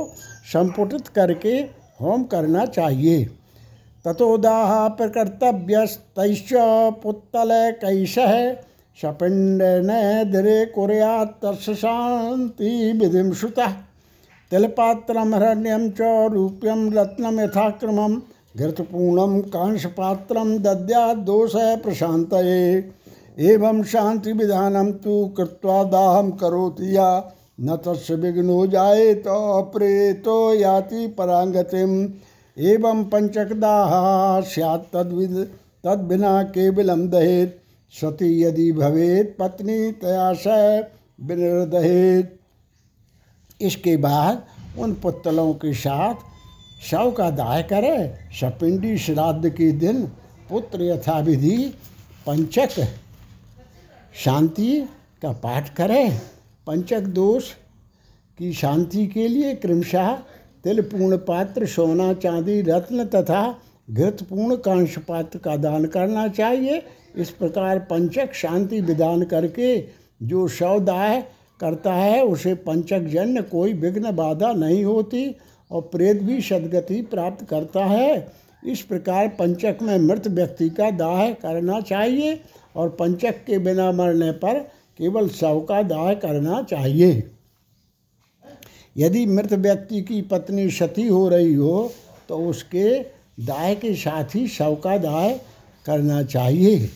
Speaker 1: संपुटित करके होम करना चाहिए। तथोदाह प्रकर्तव्यस्तैश्च पुत्तल कैश सपिंड नरे कुरियात शांति विधि श्रुता तिलपात्रम हरण्यम च रूप्यम रत्नम यथाक्रमम घृतपूर्णम कांशपात्रम दद्या दोष प्रशांत एवं शांति विधानम तो कृत्वा दाहम करोति या। न तस् विघ्नो जाए तो प्रेतो याति परांगतिम एवं पंचकदाह सैत् तद्विद तद बिना केवलम दहेत। सती यदि भवेत, पत्नी तयाशय विनिर्दहेत। इसके बाद उन पुतलों के साथ शव का दाह करे सपिंडी श्राद्ध के दिन पुत्र यथाविधि पंचक शांति का पाठ करे। पंचक दोष की शांति के लिए क्रमशः तिलपूर्ण पात्र, सोना, चांदी, रत्न तथा घृतपूर्ण कांश पात्र का दान करना चाहिए। इस प्रकार पंचक शांति विदान करके जो शव शवदाह करता है, उसे पंचक जन्य कोई विघ्न बाधा नहीं होती। और प्रेत भी सदगति प्राप्त करता है। इस प्रकार पंचक में मृत व्यक्ति का दाह करना चाहिए और पंचक के बिना मरने पर केवल शव का दाह करना चाहिए। यदि मृत व्यक्ति की पत्नी क्षति हो रही हो तो उसके दाह के साथ ही शव का दाह करना चाहिए।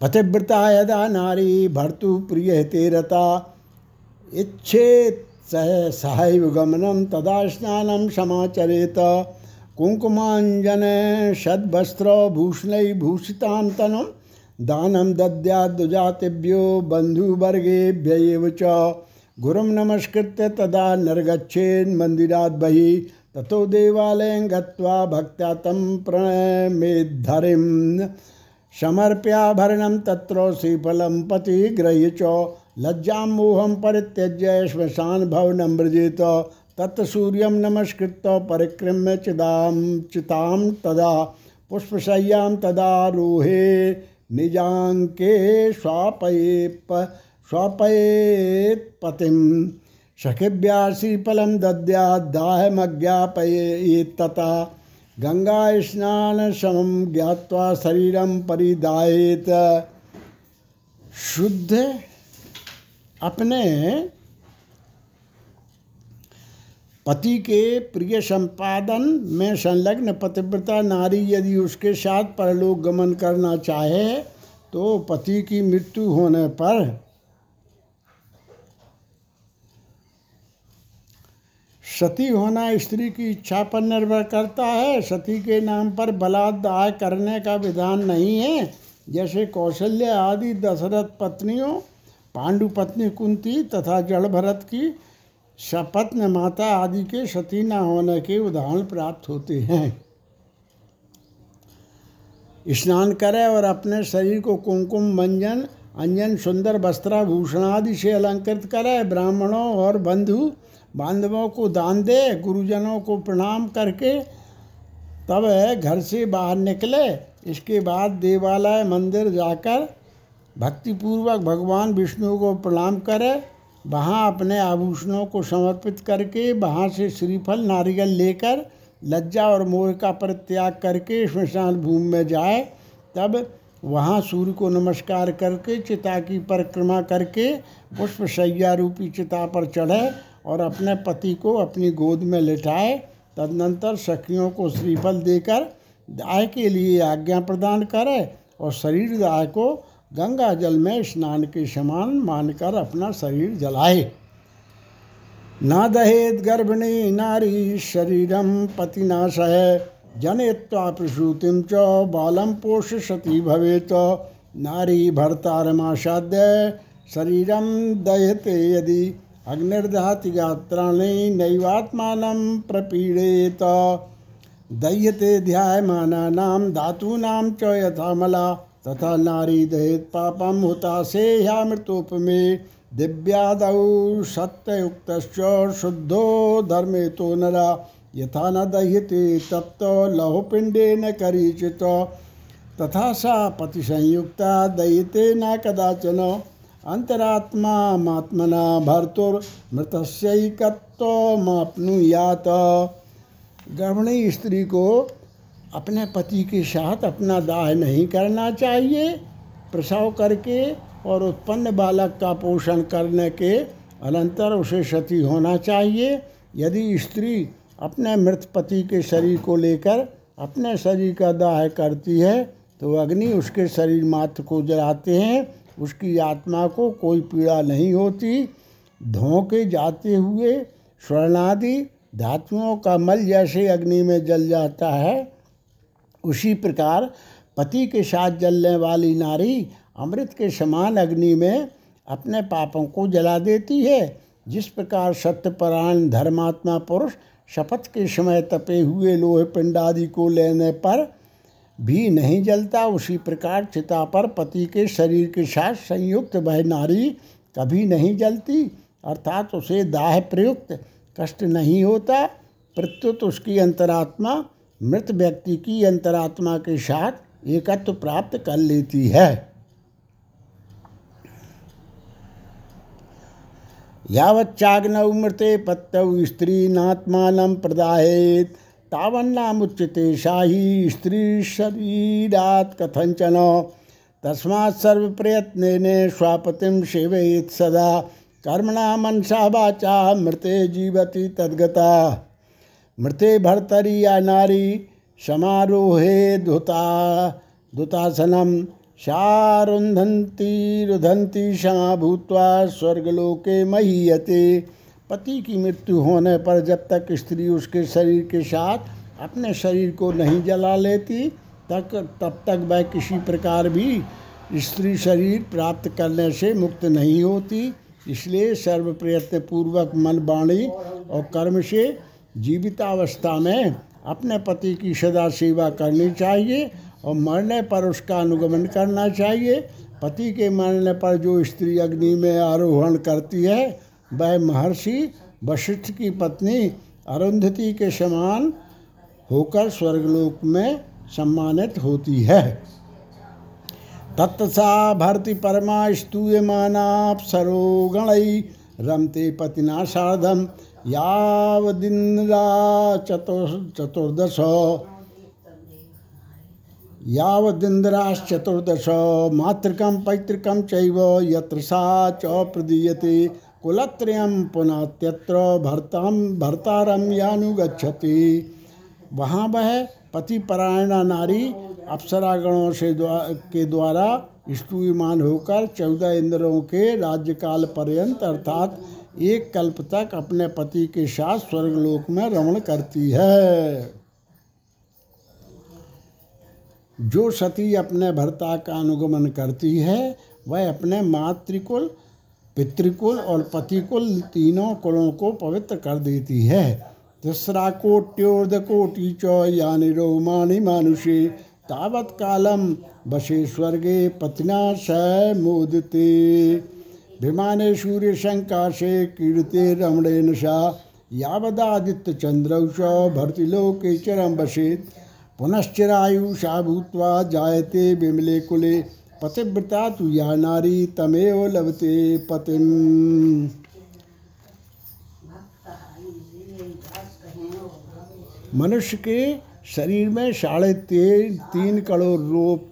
Speaker 1: पतिव्रता यदा नारी भर्तु प्रिय तेरता इच्छेत सहैव गमनम तदा स्नानम समाचरेत। कुंकुमांजन सद्वस्त्र भूषण भूषिता तनु दानम दद्यादुजातिभ्यो बंधुवर्गेभ्य च। गुरुम नमस्कृत्य तदा निर्गछेन् मंदिरात् बहि ततो देवालय गत्वा भक्त्या तं प्रणमेद्धरिम्। समर्प्याभरणं तत्र श्रीफलं पतिगृह्य च। लज्जां मोहं परित्यज्य श्मशान भवनं व्रजेत तत्सूर्यं नमस्कृत परिक्रम्य चिदां चितां तदा, पुष्पशय्यां तदारोहे निजाङ्के स्वापये स्वापयेत् पतिं सखिभ्या श्रीफलं दद्याद्दाहमज्ञापयेत् तथा गंगा स्नान समम ज्ञावा शरीरम परिदायित। शुद्ध अपने पति के प्रिय संपादन में संलग्न पतिव्रता नारी यदि उसके साथ परलोक गमन करना चाहे तो पति की मृत्यु होने पर सती होना स्त्री की इच्छा पर निर्भर करता है। सती के नाम पर बलात्कार करने का विधान नहीं है। जैसे कौशल्य आदि दशरथ पत्नियों पांडु पत्नी कुंती तथा जड़ भरत की सपत्न माता आदि के सती न होने के उदाहरण प्राप्त होते हैं। स्नान करें और अपने शरीर को कुमकुम मंजन, अंजन, सुंदर वस्त्राभूषण आदि से अलंकृत करे। ब्राह्मणों और बंधु बांधवों को दान दे, गुरुजनों को प्रणाम करके तब घर से बाहर निकले। इसके बाद देवालय मंदिर जाकर भक्तिपूर्वक भगवान विष्णु को प्रणाम करे, वहाँ अपने आभूषणों को समर्पित करके वहाँ से श्रीफल, नारियल लेकर, लज्जा और मोर का परित्याग करके श्मशान भूमि में जाए। तब वहाँ सूर्य को नमस्कार करके, चिता की परिक्रमा करके पुष्प सैया रूपी चिता पर चढ़े और अपने पति को अपनी गोद में लिटाए। तदनंतर सखियों को श्रीफल देकर दाह के लिए आज्ञा प्रदान करे और शरीर दाह को गंगा जल में स्नान के समान मानकर अपना शरीर जलाए। न दहेत गर्भिणी नारी शरीरम पतिनाश। है जनय्वा प्रसूतिम च बालम पोष सती भवेत नारी भर्तारमासाद्य शरीरम दहते यदि अग्निर्दहति गात्राणि नैवात्मान प्रपीड़ेत दह्यते ध्यायमानानां धातूनां च मला तथा नारी दहेत पापम होता से ह्या मृतोपमे दिव्यादौ सत्ययुक्त शुद्धो धर्मे तो नरा। यथा न दह्यते तप्त लौहपिंडे न करीचित। तथा सा पति संयुक्ता दयिते न कदाचन। अंतरात्मा मात्मना भर्तुर्मृतस्यकत्वमाप्नुयात। गर्भिणी स्त्री को अपने पति के साथ अपना दाह नहीं करना चाहिए। प्रसव करके और उत्पन्न बालक का पोषण करने के अनंतर उसे क्षति होना चाहिए। यदि स्त्री अपने मृत पति के शरीर को लेकर अपने शरीर का दाह करती है तो अग्नि उसके शरीर मात्र को जलाते हैं। उसकी आत्मा को कोई पीड़ा नहीं होती। धोके जाते हुए स्वर्णादि धातुओं का मल जैसे अग्नि में जल जाता है। उसी प्रकार पति के साथ जलने वाली नारी अमृत के समान अग्नि में अपने पापों को जला देती है। जिस प्रकार सत्यपरायण धर्मात्मा पुरुष शपथ के समय तपे हुए लोहे पिंडादि को लेने पर भी नहीं जलता, उसी प्रकार चिता पर पति के शरीर के साथ संयुक्त वह नारी कभी नहीं जलती, अर्थात उसे दाह प्रयुक्त कष्ट नहीं होता, प्रत्युत उसकी अंतरात्मा मृत व्यक्ति की अंतरात्मा के साथ एकत्व प्राप्त कर लेती है। यावच्चाग्नौ मृते स्त्री नात्मान प्रदाहेत। तावन्नामुच्यते शाही स्त्री शरीरात कथंचन तस्मात् सर्वप्रयत्न स्वापतिम सेवयेत सदा। कर्मणा मनसा वाचा मृते जीवति तद्गता। मृते भर्तरी या नारी, समारोहे धुता धुतासनम शारुंधंती रुधंती क्षमा भूत्वा स्वर्गलोके महीयते। पति की मृत्यु होने पर जब तक स्त्री उसके शरीर के साथ अपने शरीर को नहीं जला लेती, तक, तब तक वह किसी प्रकार भी स्त्री शरीर प्राप्त करने से मुक्त नहीं होती। इसलिए सर्व प्रयत्न पूर्वक मन वाणी और कर्म से जीवितावस्था में अपने पति की सदा सेवा करनी चाहिए और मरने पर उसका अनुगमन करना चाहिए। पति के मरने पर जो स्त्री अग्नि में आरोहण करती है, वह महर्षि वशिष्ठ की पत्नी अरुंधति के समान होकर स्वर्गलोक में सम्मानित होती है। तत्सा भरती परमा स्तूयमानापसरो गण रमते पतिना साधम यावदिंद्रा चतुर, चतुर्दश। यावदिंद्राश्चतुर्दश मातृकं पैतृकं चैव यत्र सा च प्रदीयते कुलत्रयम पुनः भरताम भरतारम यानुगछति वहाँ वह पतिपरायणा नारी अप्सरागणों से द्वार के द्वारा स्तूयमान होकर चौदह इंद्रों के राज्यकाल पर्यंत अर्थात एक कल्प तक अपने पति के साथ स्वर्गलोक में रमण करती है। जो सती अपने भर्ता का अनुगमन करती है, वह अपने मातृकुल, पितृकुल और पतिकुल तीनों कुलों को पवित्र कर देती है। तीसरा कोट्योर्ध कोटि च यानि रोमाणी मानुषे तावत कालम बसे स्वर्गे पतिना स मोदते। विमाने सूर्य शंकाशे कीर्ते रमणेन सा। यावदादित्य चंद्रौ च भर्तिलोके चरम बसेत पुनश्चिरायुषा भूत्वा जायते विमले कुले। पतिव्रता तु या नारी तमेव लभते पतिम। मनुष्य के शरीर में साढ़े तीन तीन करोड़ रोप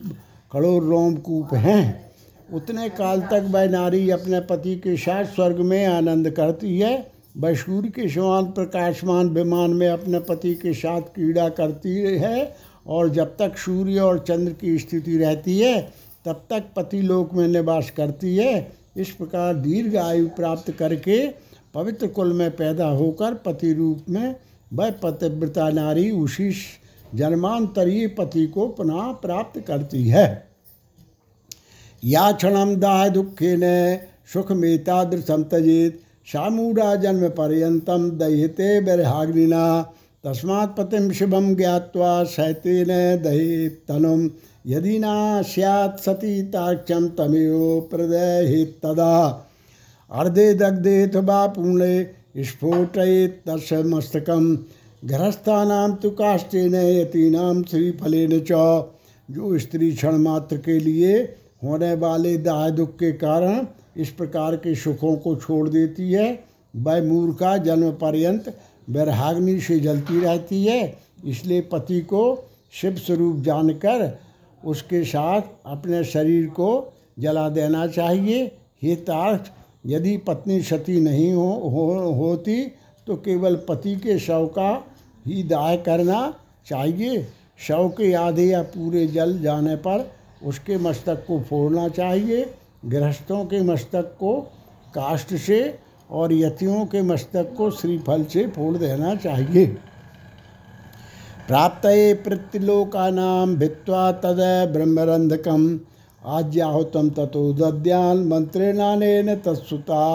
Speaker 1: करोड़ रोमकूप हैं। उतने काल तक वह नारी अपने पति के साथ स्वर्ग में आनंद करती है। वह सूर्य के समान प्रकाशमान विमान में अपने पति के साथ क्रीड़ा करती है और जब तक सूर्य और चंद्र की स्थिति रहती है, तब तक पति लोक में निवास करती है। इस प्रकार दीर्घ आयु प्राप्त करके पवित्र कुल में पैदा होकर पति रूप में वह पतिव्रता नारी उसी जन्मांतरीय पति को पुनः प्राप्त करती है। या क्षण दाह दुखे न सुख मेतादृशम तजित सामूढ़ा जन्म पर्यतम दहिते बरहाग्निना। तस्मात् पतिम शिवम ज्ञावा सहतेन दही तनुम यदि ना सैत् सती तमेव प्रदय तदा। अर्धे दग्धेथ वा पूर्णे स्फोटयेत तस् मस्तकम। गृहस्थानाम तो काष्टेन यतीनाम श्रीफलेन च। जो स्त्री क्षण मात्र के लिए होने वाले दाह दुख के कारण इस प्रकार के सुखों को छोड़ देती है। वह मूर्खा जन्म पर्यंत वैराग्नि से जलती रहती है। इसलिए पति को शिव स्वरूप जानकर उसके साथ अपने शरीर को जला देना चाहिए। हे तार्थ यदि पत्नी सती नहीं हो, हो होती तो केवल पति के शव का ही दाह करना चाहिए। शव के आधे या पूरे जल जाने पर उसके मस्तक को फोड़ना चाहिए, गृहस्थों के मस्तक को काष्ठ से और यतियों के मस्तक को श्रीफल से फोड़ देना चाहिए। प्राप्त प्रत्यलोका नाम भित्वा तद ब्रह्मरंधकम आज्याहुतम ततो दद्यान मंत्रेणान तत्सुता।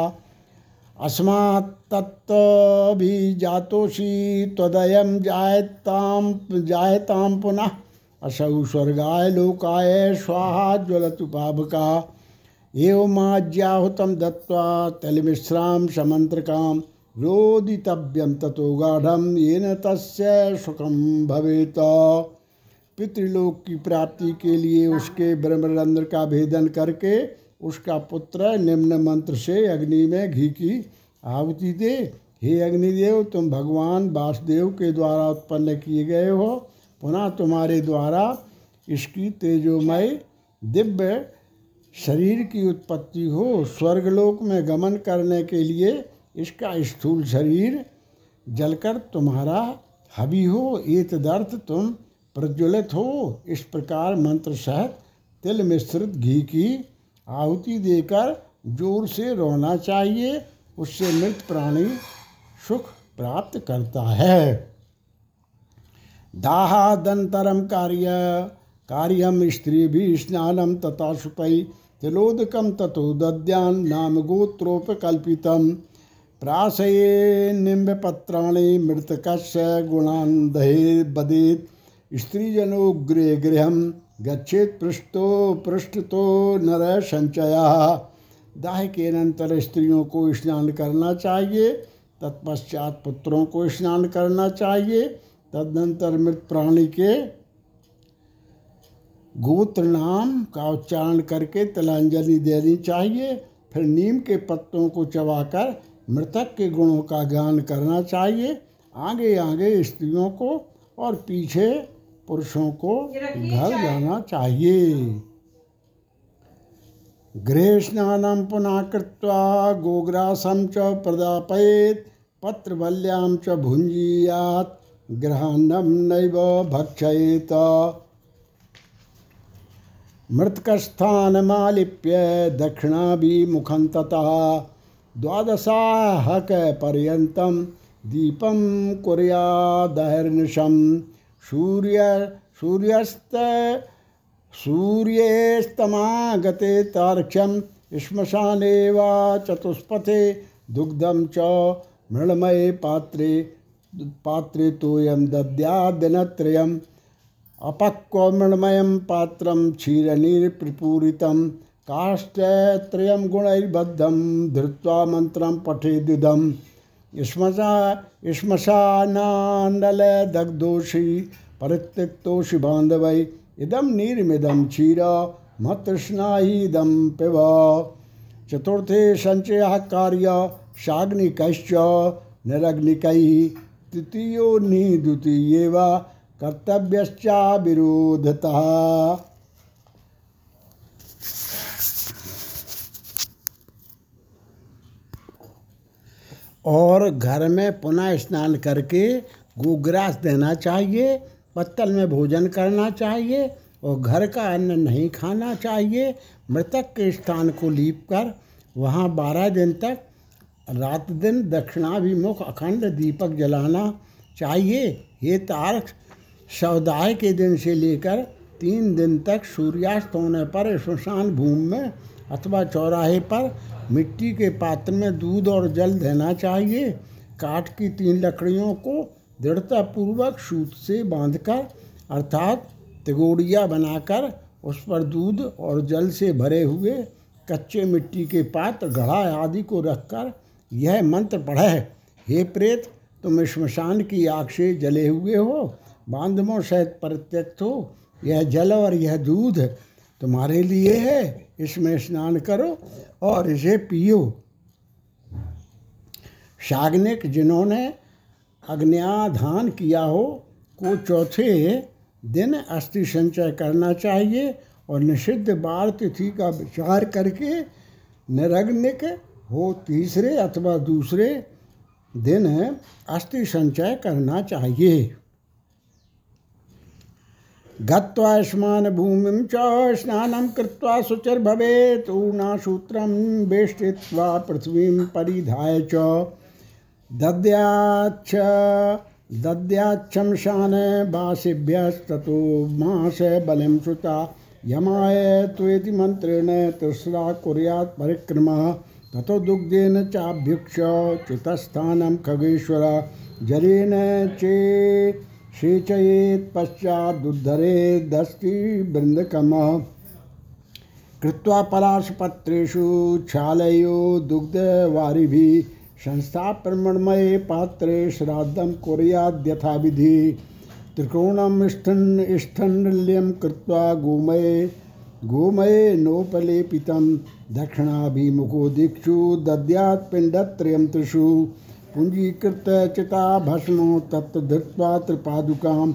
Speaker 1: अस्मात् तत्वी जातोषी त्वदयम जायताम जायताम पुनः असौ स्वर्गाय लोकाय, स्वाहा ज्वलतु पावका एवमाज्याहुतं दत्वा तलिमिश्रां समन्त्रकां रोदितव्यं ततो गाढ़ं, येन तस्य सुखम भवेत। पितृलोक की प्राप्ति के लिए उसके ब्रह्मरंध्र का भेदन करके उसका पुत्र निम्न मंत्र से अग्नि में घी की आहुति दे। हे अग्निदेव, तुम भगवान वासुदेव के द्वारा उत्पन्न किए गए हो। पुनः तुम्हारे द्वारा इसकी तेजोमय दिव्य शरीर की उत्पत्ति हो। स्वर्गलोक में गमन करने के लिए इसका स्थूल शरीर जलकर तुम्हारा हबी हो। तदर्थ तुम प्रज्वलित हो। इस प्रकार मंत्र सहित तिल मिश्रित घी की आहुति देकर ज़ोर से रोना चाहिए। उससे मृत प्राणी सुख प्राप्त करता है। दाहादंतरम कार्य। कार्यम स्त्री भी स्नानम तथा सुपई तिलोदकम ततो दद्यान नाम गोत्रोपकल्पितम प्राशये निम्बपत्राणि मृतकस्य गुणान दहे बदेत। स्त्रीजनो गृह गच्छेत पृष्ठो पृष्ठ तो नर संचया दाह के अनंतर स्त्रियों को स्नान करना चाहिए। तत्पश्चात पुत्रों को स्नान करना चाहिए। तदनंतर मृत प्राणी के गोत्र नाम का उच्चारण करके तिलांजलि देनी चाहिए फिर नीम के पत्तों को चबाकर मृतक के गुणों का ज्ञान करना चाहिए। आगे आगे स्त्रियों को और पीछे पुरुषों को घर जाना चाहिए। गृह स्नान पुनः कृत्वा गोग्रासम च प्रदापयेत पत्रवल्याम च भुंजीयात ग्रहणम नैव भक्षयेत। मृतकस्थानमालिप्य दक्षिणाभिमुखं ततः द्वादशाहकपर्यन्तं दीपं कुर्यादहर्निशं। सूर्य, सूर्यस्त, सूर्येस्तमागते तार्क्ष्यं श्मशाने वा चतुष्पथे दुग्धं च मृण्मये पात्रे पात्रे तोयं दद्याद्दिनत्रयम् अपक्वमृणमयं पात्रं क्षीरनिर्प्रपूरितं काष्ठत्रयं गुणैर्बद्धं धृत्वा मन्त्रं पठेदिदं। श्मशा श्मशानाण्डलदग्धोषि परित्यक्तोषि बान्धवै इदं नीर्मिदं क्षीर मतृष्णाहीदं पिब। चतुर्थे सञ्चयः कार्य शाग्निकश्च निरग्निकैः तृतीयो निद्वितीये वा कर्तव्यश्चा विरोधता और घर में पुनः स्नान करके गोग्रास देना चाहिए, पत्तल में भोजन करना चाहिए और घर का अन्न नहीं खाना चाहिए। मृतक के स्थान को लीप कर वहाँ बारह दिन तक रात दिन दक्षिणाभिमुख अखंड दीपक जलाना चाहिए। ये तारक, शवदाह के दिन से लेकर तीन दिन तक सूर्यास्त होने पर श्मशान भूमि में अथवा चौराहे पर मिट्टी के पात्र में दूध और जल देना चाहिए। काठ की तीन लकड़ियों को दृढ़तापूर्वक सूत से बांधकर, अर्थात तिगोड़िया बनाकर, उस पर दूध और जल से भरे हुए कच्चे मिट्टी के पात्र घड़ा आदि को रखकर यह मंत्र पढ़ा है, हे प्रेत, तुम श्मशान की आग से जले हुए हो। बांधवों सहित परित्यक्त हो। यह जल और यह दूध तुम्हारे लिए है। इसमें स्नान करो और इसे पियो। शाग्निक, जिन्होंने अग्न्याधान किया हो, को चौथे दिन अस्थि संचय करना चाहिए और निषिद्ध बार तिथि का विचार करके निरग्निक हो तीसरे अथवा दूसरे दिन अस्थि संचय करना चाहिए। गत्वा भूमि च स्नानं कृत्वा शुचिर्भवेत् ऊर्णासूत्रं वेष्टित्वा पृथ्वीं परिधाय च। दद्याच्छ दद्याच्छमशान वासिभ्यस्ततो मास बलिं श्रुता यमाय त्वेति मन्त्रेण तिस्रा कुर्यात् परिक्रमः। ततो दुग्धेन चाभ्युक्ष चितस्थानं खगेश्वर, जलेन चे सेचयेत सेचयेत् पश्चादुद्धरेदस्ति बृन्दकमः। कृत्वा पलाशपत्रेषु क्षालयो दुग्धवारिभिः, संस्थाप्रमणमये पात्रे श्राद्धं कुर्याद्यथाविधि। त्रिकोणं स्थन् स्थण्डल्यं कृत्वा गोमये गोमये नोपलेपितं दक्षिणाभिमुखो दिक्षु दद्यात् पिण्डत्रयं त्रिषु पुञ्जीकृत चिता भस्मो तत्र धृत्वा त्रिपादुकां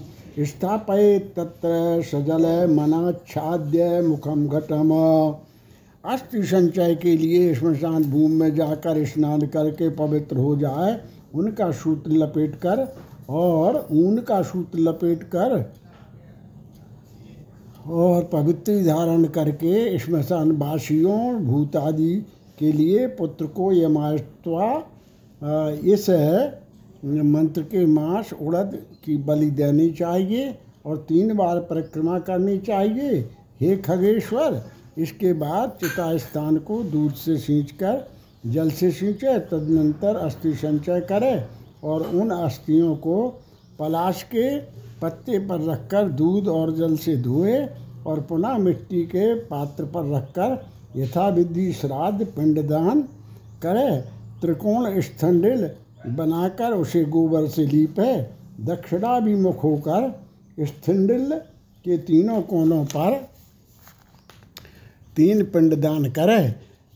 Speaker 1: स्थापयेत् तत्र सजल मनाच्छाद्य मुखम घटम। अस्थि संचय के लिए श्मशान भूमि में जाकर स्नान करके पवित्र हो जाए, उनका सूत्र लपेट कर और ऊन का सूत्र लपेट कर और पवित्र धारण करके श्मशान वासियों, भूतादि के लिए पुत्र को यमास्तवा इस मंत्र के मास उड़द की बलि देनी चाहिए और तीन बार परिक्रमा करनी चाहिए। हे खगेश्वर, इसके बाद चिता स्थान को दूध से सींच कर जल से सींचे, तदनंतर अस्थि संचय करे और उन अस्थियों को पलाश के पत्ते पर रखकर दूध और जल से धोए और पुनः मिट्टी के पात्र पर रखकर यथाविधि श्राद्ध, पिंडदान करे, त्रिकोण स्थंडिल बनाकर उसे गोबर से लीपे दक्षिणा दक्षिणाभिमुख होकर स्थंडिल के तीनों कोनों पर तीन पिंडदान करे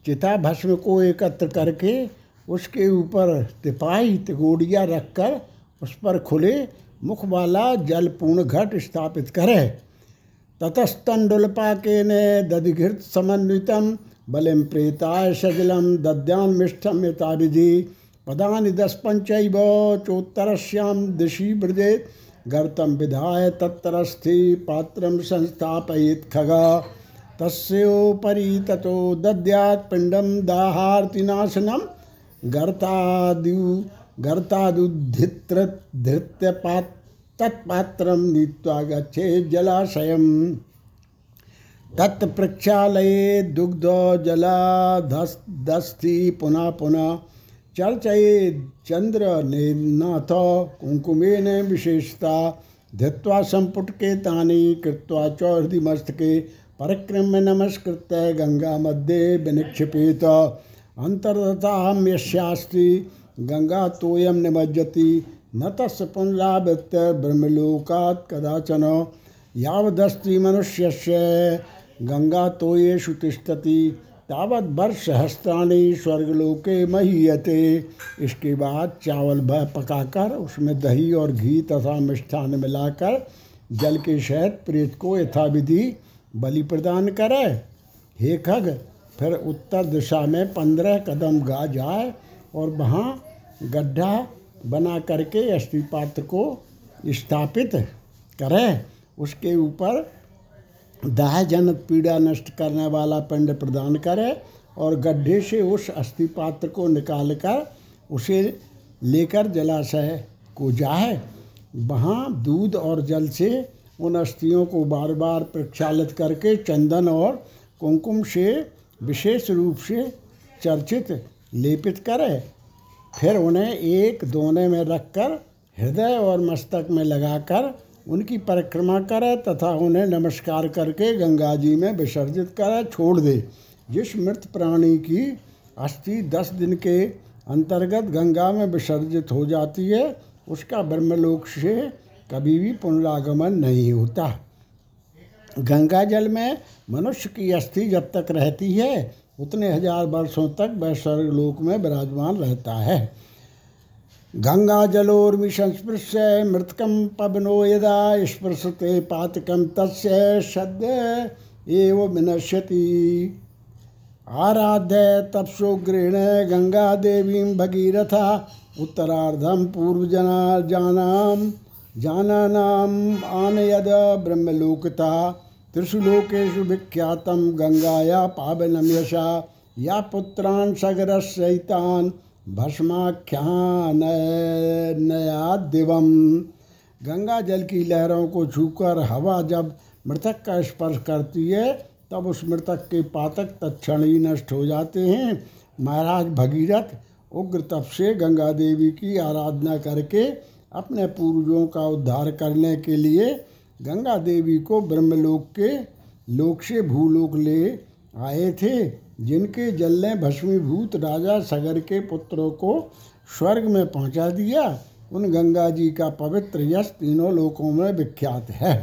Speaker 1: चिता भस्म को एकत्र करके उसके ऊपर तिपाही तिगोड़िया रखकर उस पर खुले मुख वाला जलपूर्ण घट स्थापित करे। ततस्तंडुलपाकेन दधिघृत समन्वितम बलिम प्रेताय सजलम दद्यान मिष्ठम यथाविधि पदानि दस पंचैव चोत्तरश्याम दिशि ब्रजे गर्तम विधाय तत्तरस्थि पात्रम संस्थापयित खगा। तस्ोपरी ततो दद्यात् पिण्डं दाहार्तिनाशनं गर्तादु गर्तादुद्धित्र धृत्यपात् तत्पात्रं नीत्वा गच्छेत् जलाशयम्। तत्प्रक्षालये दुग्ध जलाधस्ति पुनः पुनः चर्चये चंद्र नाथ कुंकुमेन विशेषता धृत्वा संपुटके तानि कृत्वा च हृदिमस्तके परिक्रम्य नमस्कृत गंगा मध्ये विनिक्षिपेत। अंतर्दताम यस्यास्ति गंगा तोयम निमज्जति। न तस् पुनरावृत्य ब्रह्मलोकात् कदाचन यावदस्ति मनुष्यस्य गंगा तोयेषु तिष्ठति तावत वर्ष सहस्त्राणी स्वर्गलोके महीयते। इसके बाद चावल पकाकर, उसमें दही और घी तथा मिष्ठान मिलाकर, जल के सहित प्रेत को यथाविधि बलि प्रदान करे। हे खग, फिर उत्तर दिशा में पंद्रह कदम गा जाए और वहाँ गड्ढा बना करके अस्थि पात्र को स्थापित करें। उसके ऊपर दाह जनक पीड़ा नष्ट करने वाला पिंड प्रदान करें और गड्ढे से उस अस्थि पात्र को निकाल कर उसे लेकर जलाशय को जाए वहाँ दूध और जल से उन अस्थियों को बार बार प्रक्षालित करके चंदन और कुमकुम से विशेष रूप से चर्चित लेपित करे। फिर उन्हें एक दोने में रखकर, हृदय और मस्तक में लगाकर उनकी परिक्रमा करे तथा उन्हें नमस्कार करके गंगा जी में विसर्जित करे। छोड़ दे। जिस मृत प्राणी की अस्थि दस दिन के अंतर्गत गंगा में विसर्जित हो जाती है, उसका ब्रह्मलोक से कभी भी पुनरागमन नहीं होता। गंगा जल में मनुष्य की अस्थि जब तक रहती है उतने हज़ार वर्षों तक वह स्वर्गलोक में विराजमान रहता है। गंगा जलोर्मि संस्पृश्य मृतकम पवनो यदा स्पृशते पातकम तस्य सद्य एव विनश्यति। आराध्य तपसो गंगा देवी भगीरथा उत्तरार्धम पूर्वजना जानाम जानानाम आनयद ब्रह्मलोकता। त्रिशुलोकेशु विख्यातम गंगाया पावनम यशा। या सगर भस्माख्यान नया दिवम। गंगा जल की लहरों को छूकर हवा जब मृतक का स्पर्श करती है, तब उस मृतक के पातक तत्ण ही नष्ट हो जाते हैं। महाराज भगीरथ उग्र तप से गंगा देवी की आराधना करके अपने पूर्वजों का उद्धार करने के लिए गंगा देवी को ब्रह्मलोक के लोक से भूलोक ले आए थे, जिनके जल ने भस्मीभूत राजा सगर के पुत्रों को स्वर्ग में पहुँचा दिया। उन गंगा जी का पवित्र यश तीनों लोकों में विख्यात है।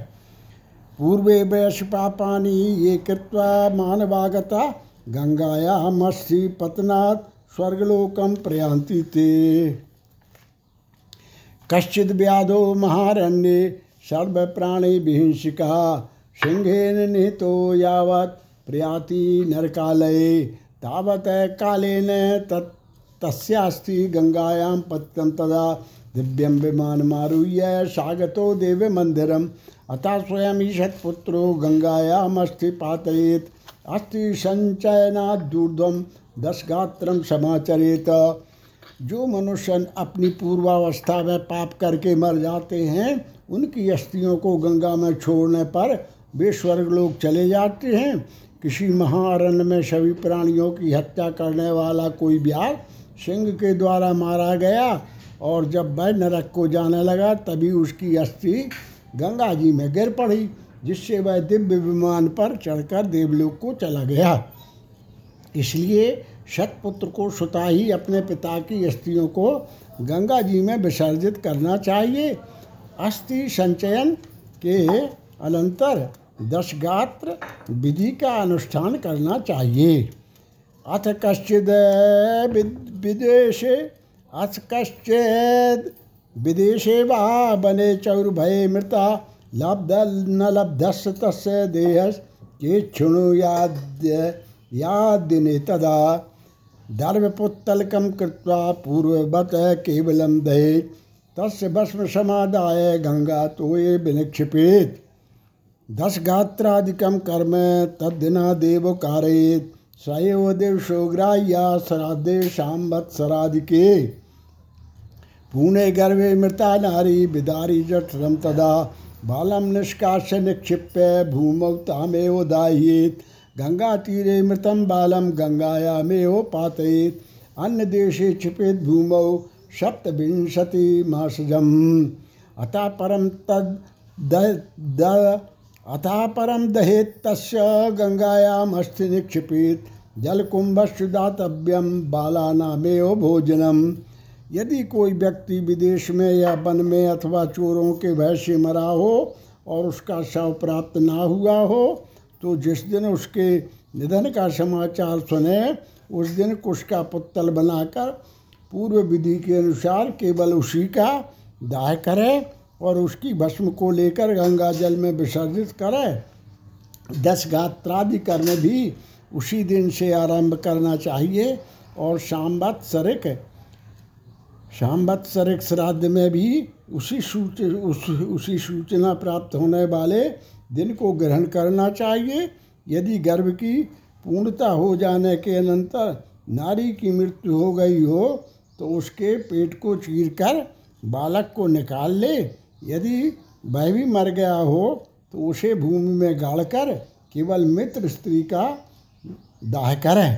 Speaker 1: पूर्वे वैश पापानी ये कृत्वा मानवागता, गंगाया मत्स्य पतनात् स्वर्गलोकम प्रयांति थे कश्चिद व्याधो महारण्ये सर्व प्राणी विहिंसिका सिंहेन निहितो यावत् प्रयाति नरकालये, तावत् कालेन तत् तस्यास्ति गंगायां पत्यं तदा दिव्यं विमानमारुह्य स्वागतो देवमन्दिरम्। अतः स्वयं ईषत्पुत्रो गङ्गायामस्ति पातयेत्। अस्ति सञ्चयनाद्यूर्ध्वं दशगात्रं समाचरेत। जो मनुष्य अपनी पूर्वावस्था में पाप करके मर जाते हैं उनकी अस्थियों को गंगा में छोड़ने पर वे स्वर्ग लोग चले जाते हैं। किसी महारण्य में सभी प्राणियों की हत्या करने वाला कोई ब्याह सिंह के द्वारा मारा गया और जब वह नरक को जाने लगा, तभी उसकी अस्थि गंगा जी में गिर पड़ी, जिससे वह दिव्य विमान पर चढ़कर देवलोक को चला गया। इसलिए शतपुत्र को स्वतः ही अपने पिता की अस्थियों को गंगा जी में विसर्जित करना चाहिए। अस्थि संचयन के अनंतर दशगात्र विधि का अनुष्ठान करना चाहिए। अथ कश्चिद विदेशे, अथ कश्चिद विदेशे वा बने चौर्भये मृता, लब्ध, न लब्धस् तस्य देहस क्षुणु याद यादिने तदा। दर्भपुत्तलकं कृत्वा पूर्ववत केवलं दहे। तस्य भस्म समादाय गंगा तो ये विनिक्षिपेत। दस गात्रादिकम कर्म तद्दिना देव कारयेत सएव देवशोग्राह्या श्राद्धे शाम्बत्सरादिके पुणे गर्भे मृता नारी विदारी जठरम तदा। बालम निष्काश्य निक्षिप्य भूमौ तामेव दाह्येत। गंगा तीरे मृतम बालम गंगायामेव पातयेत। अन्य देशे क्षिपेत भूमौ सप्तविंशति मासजम अतः परम तद द, द अतः परम दहेत तस्य गंगायाम अस्थि निक्षिपित। जलकुंभस्ु दातव्यम बालानामेव भोजनम यदि कोई व्यक्ति विदेश में या वन में अथवा चोरों के भय से मरा हो और उसका शव प्राप्त ना हुआ हो तो जिस दिन उसके निधन का समाचार सुने उस दिन कुश का पुत्तल बनाकर पूर्व विधि के अनुसार केवल उसी का दाह करें और उसकी भस्म को लेकर गंगा जल में विसर्जित करें। दस गात्रादि कर्म भी उसी दिन से आरंभ करना चाहिए और शाम्बत सरिक शाम्बत सरिक श्राद्ध में भी उसी सूच उस, उसी सूचना प्राप्त होने वाले दिन को ग्रहण करना चाहिए। यदि गर्भ की पूर्णता हो जाने के अनंतर नारी की मृत्यु हो गई हो तो उसके पेट को चीर कर बालक को निकाल ले। यदि वह भी मर गया हो तो उसे भूमि में गाड़कर केवल मित्र स्त्री का दाह करें।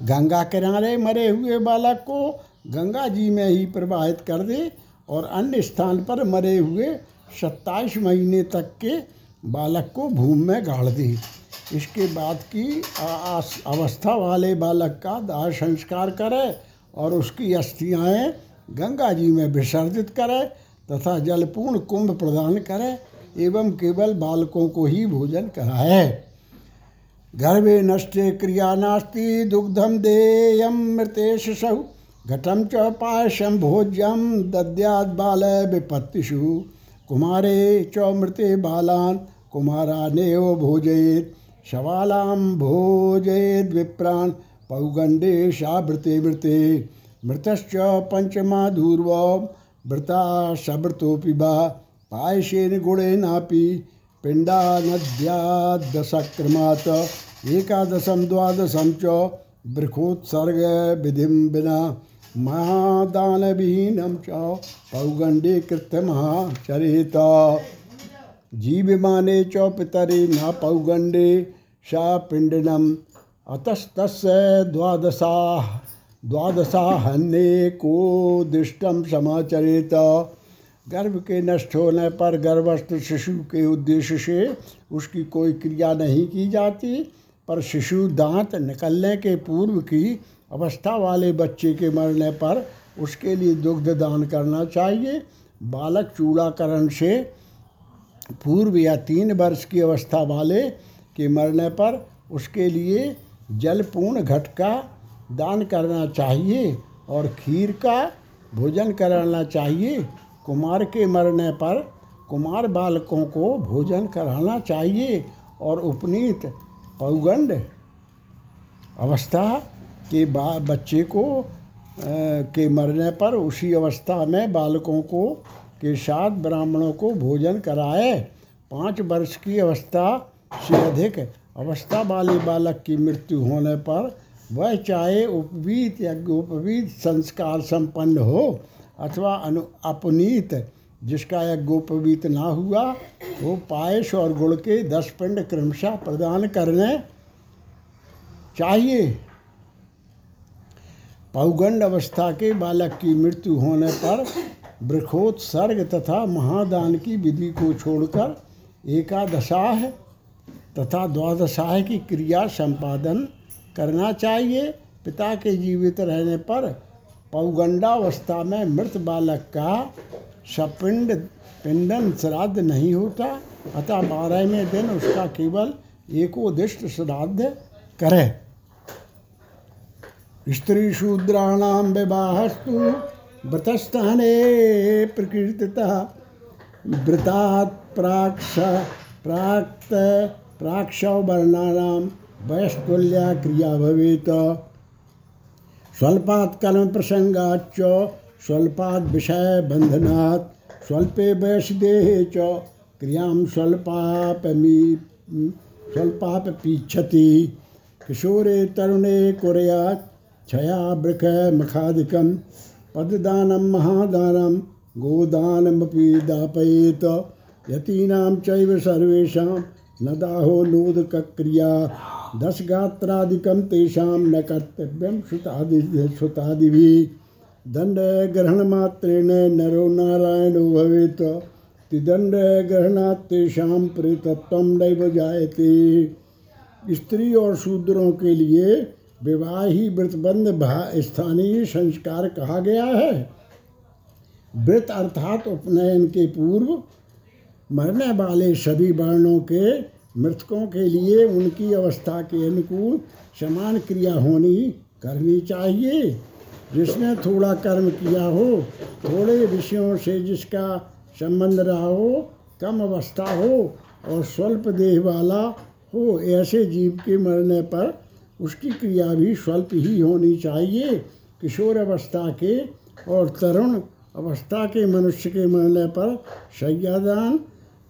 Speaker 1: गंगा किनारे मरे हुए बालक को गंगा जी में ही प्रवाहित कर दे और अन्य स्थान पर मरे हुए सत्ताईस महीने तक के बालक को भूमि में गाड़ दे। इसके बाद की अवस्था वाले बालक का दाह संस्कार करे। और उसकी अस्थियाएँ गंगा जी में विसर्जित करें तथा जलपूर्ण कुंभ प्रदान करें, एवं केवल बालकों को ही भोजन कराए। गर्भे नष्टे क्रिया नास्ति दुग्धम देयम मृतेश सहु। घटम च पायसम भोज्यम दद्याद बाल विपत्तिषु। कुमारे च मृते बालान कुमारा नेव भोजयेत शवालाम भोजयेद विप्राण पौगंडे शावृते मृते मृतश्च पंचमा धूर्व वृता सवृतोपि वा पायसेन गुणेनापि पिंडा दशक्रमात् एकादशम द्वादशम च बृखोत्सर्ग विधि विना महादानविहीनम च पौगंडे कृत्यमहाचरित जीवमाने च पितरे न पौगंडे सा पिंडनम अतस्तस्य द्वादशा। द्वादशा द्वादशाहन्य को दृष्टम समाचरित। गर्भ के नष्ट होने पर गर्भस्थ शिशु के उद्देश्य से उसकी कोई क्रिया नहीं की जाती, पर शिशु दांत निकलने के पूर्व की अवस्था वाले बच्चे के मरने पर उसके लिए दुग्ध दान करना चाहिए। बालक चूड़ाकरण से पूर्व या तीन वर्ष की अवस्था वाले के मरने पर उसके लिए जलपूर्ण घट का दान करना चाहिए और खीर का भोजन कराना चाहिए। कुमार के मरने पर कुमार बालकों को भोजन कराना चाहिए और उपनीत पौगंड अवस्था के बच्चे को आ, के मरने पर उसी अवस्था में बालकों को के साथ ब्राह्मणों को भोजन कराए। पाँच वर्ष की अवस्था से अधिक अवस्था वाले बालक की मृत्यु होने पर वह चाहे उपवीत या गोपवीत संस्कार संपन्न हो अथवा अनु अपनीत, जिसका यज्ञोपवीत ना हुआ, वो पायस और गुड़ के दस पिंड क्रमशः प्रदान करने चाहिए। पौगंड अवस्था के बालक की मृत्यु होने पर वृखोत्सर्ग तथा महादान की विधि को छोड़कर एकादशाह तथा द्वादशाह की क्रिया संपादन करना चाहिए। पिता के जीवित रहने पर पौगंडावस्था में मृत बालक का सपिंड पिंडन श्राद्ध नहीं होता। अतः बारहवें दिन उसका केवल एकोदिष्ट श्राद्ध करे। स्त्री शूद्राणाम विवाहस्तु व्रतस्थाने प्रकृतिता व्रता प्राक्ष प्राक्त प्राक्षव वर्णानाम वयस्तुल्या क्रिया भवेत। स्वल्पात् कर्म प्रसंगाच स्वल्पात् विषय बंधनात् स्वल्पे वयसदेहे च क्रियाँ स्वल्पापमी स्वल्पापीच्छति किशोरे तरुणे कुर्यात् छया वृख मखादिकं पददानं महादानं गोदानमपि दापयेत। यतीनां चैव सर्वेषां न दाहो नोदकक्रिया दस गात्रादिकम तेषाम न कर्तव्यम श्रुतादि श्रुतादिभिः दंड ग्रहण मात्रेण नरो नारायणो भवेत। तिदंड ग्रहणात् तेषाम प्रेतत्व नैव जायते। स्त्री और शूद्रों के लिए विवाही व्रतबंध स्थानीय संस्कार कहा गया है। व्रत अर्थात उपनयन के पूर्व मरने वाले सभी वर्णों के, मृतकों के लिए उनकी अवस्था के अनुकूल समान क्रिया होनी करनी चाहिए। जिसने थोड़ा कर्म किया हो, थोड़े विषयों से जिसका संबंध रहा हो, कम अवस्था हो और स्वल्प देह वाला हो, ऐसे जीव के मरने पर उसकी क्रिया भी स्वल्प ही होनी चाहिए। किशोर अवस्था के और तरुण अवस्था के मनुष्य के मरने पर शैयादान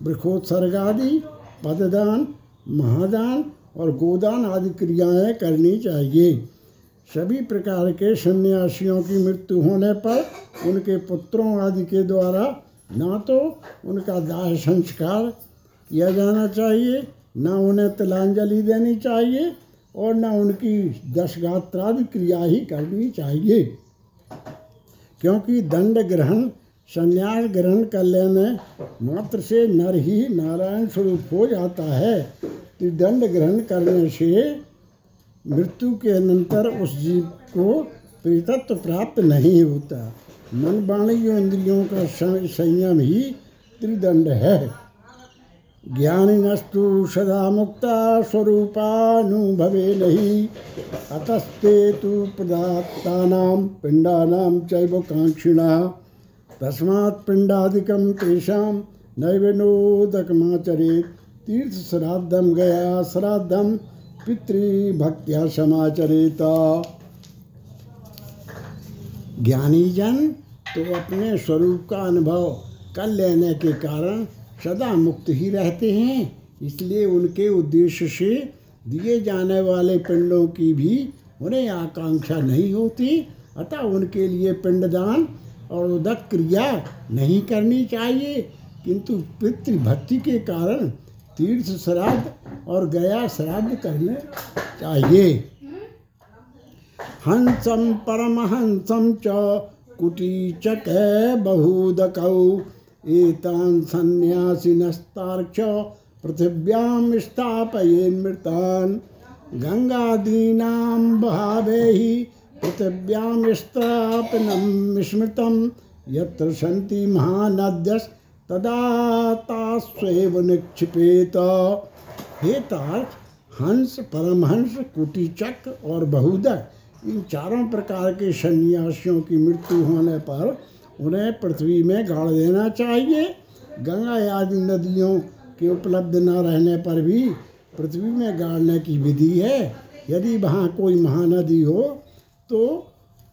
Speaker 1: वृखोत्सर्ग आदि पददान, महादान और गोदान आदि क्रियाएँ करनी चाहिए। सभी प्रकार के सन्यासियों की मृत्यु होने पर उनके पुत्रों आदि के द्वारा ना तो उनका दाह संस्कार किया जाना चाहिए, ना उन्हें तिलांजलि देनी चाहिए और ना उनकी दशगात्रादि क्रिया ही करनी चाहिए। क्योंकि दंड ग्रहण संन्यास ग्रहण कर लेने मात्र से नर ही नारायण स्वरूप हो जाता है। त्रिदंड ग्रहण करने से मृत्यु के अनंतर उस जीव को प्रेतत्व प्राप्त नहीं होता। मन वाणी इंद्रियों का संयम ही त्रिदंड है। ज्ञानिनस्तु सदा मुक्ता स्वरूपानुभवे नहीं। अतस्ते तु पदात्तानां पिण्डानां चैव काङ्क्षिणः तस्मात् पिण्डादिकं तेषां नैव नोदकमाचरेत् तीर्थश्राद्धं गया श्राद्धं पितृभक्त्या समाचरेत। ज्ञानी जन तो अपने स्वरूप का अनुभव कर लेने के कारण सदा मुक्त ही रहते हैं। इसलिए उनके उद्देश्य से दिए जाने वाले पिंडों की भी उन्हें आकांक्षा नहीं होती। अतः उनके लिए पिंडदान और उदक क्रिया नहीं करनी चाहिए, किंतु पितृभक्ति के कारण तीर्थ श्राद्ध और गया श्राद्ध करने चाहिए। हंसं परमहंसं च कुटीचक बहुदकौ, एतान् सन्न्यासिनस्तार्क्ष पृथिव्यां स्थापयेन्मृतान् गङ्गादीनां भावे हि पृथिव्यां स्थापनं स्मृतं यत्र सन्ति महानद्यस्तदा तास्वेव निक्षिपेत। हे तार्थ हंस, परमहंस कुटीचक और बहुदक इन चारों प्रकार के सन्यासियों की मृत्यु होने पर उन्हें पृथ्वी में गाड़ देना चाहिए। गंगा आदि नदियों के उपलब्ध न रहने पर भी पृथ्वी में गाड़ने की विधि है। यदि वहाँ कोई महानदी हो तो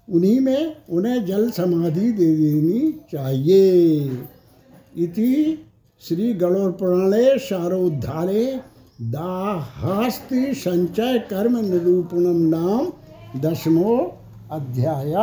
Speaker 1: उन्हीं में उन्हें जल समाधि दे देनी चाहिए। इति श्री गणोर पुराणे शारोद्धारे दाहास्ति संचय कर्म निरूपणम नाम दशमो अध्याय।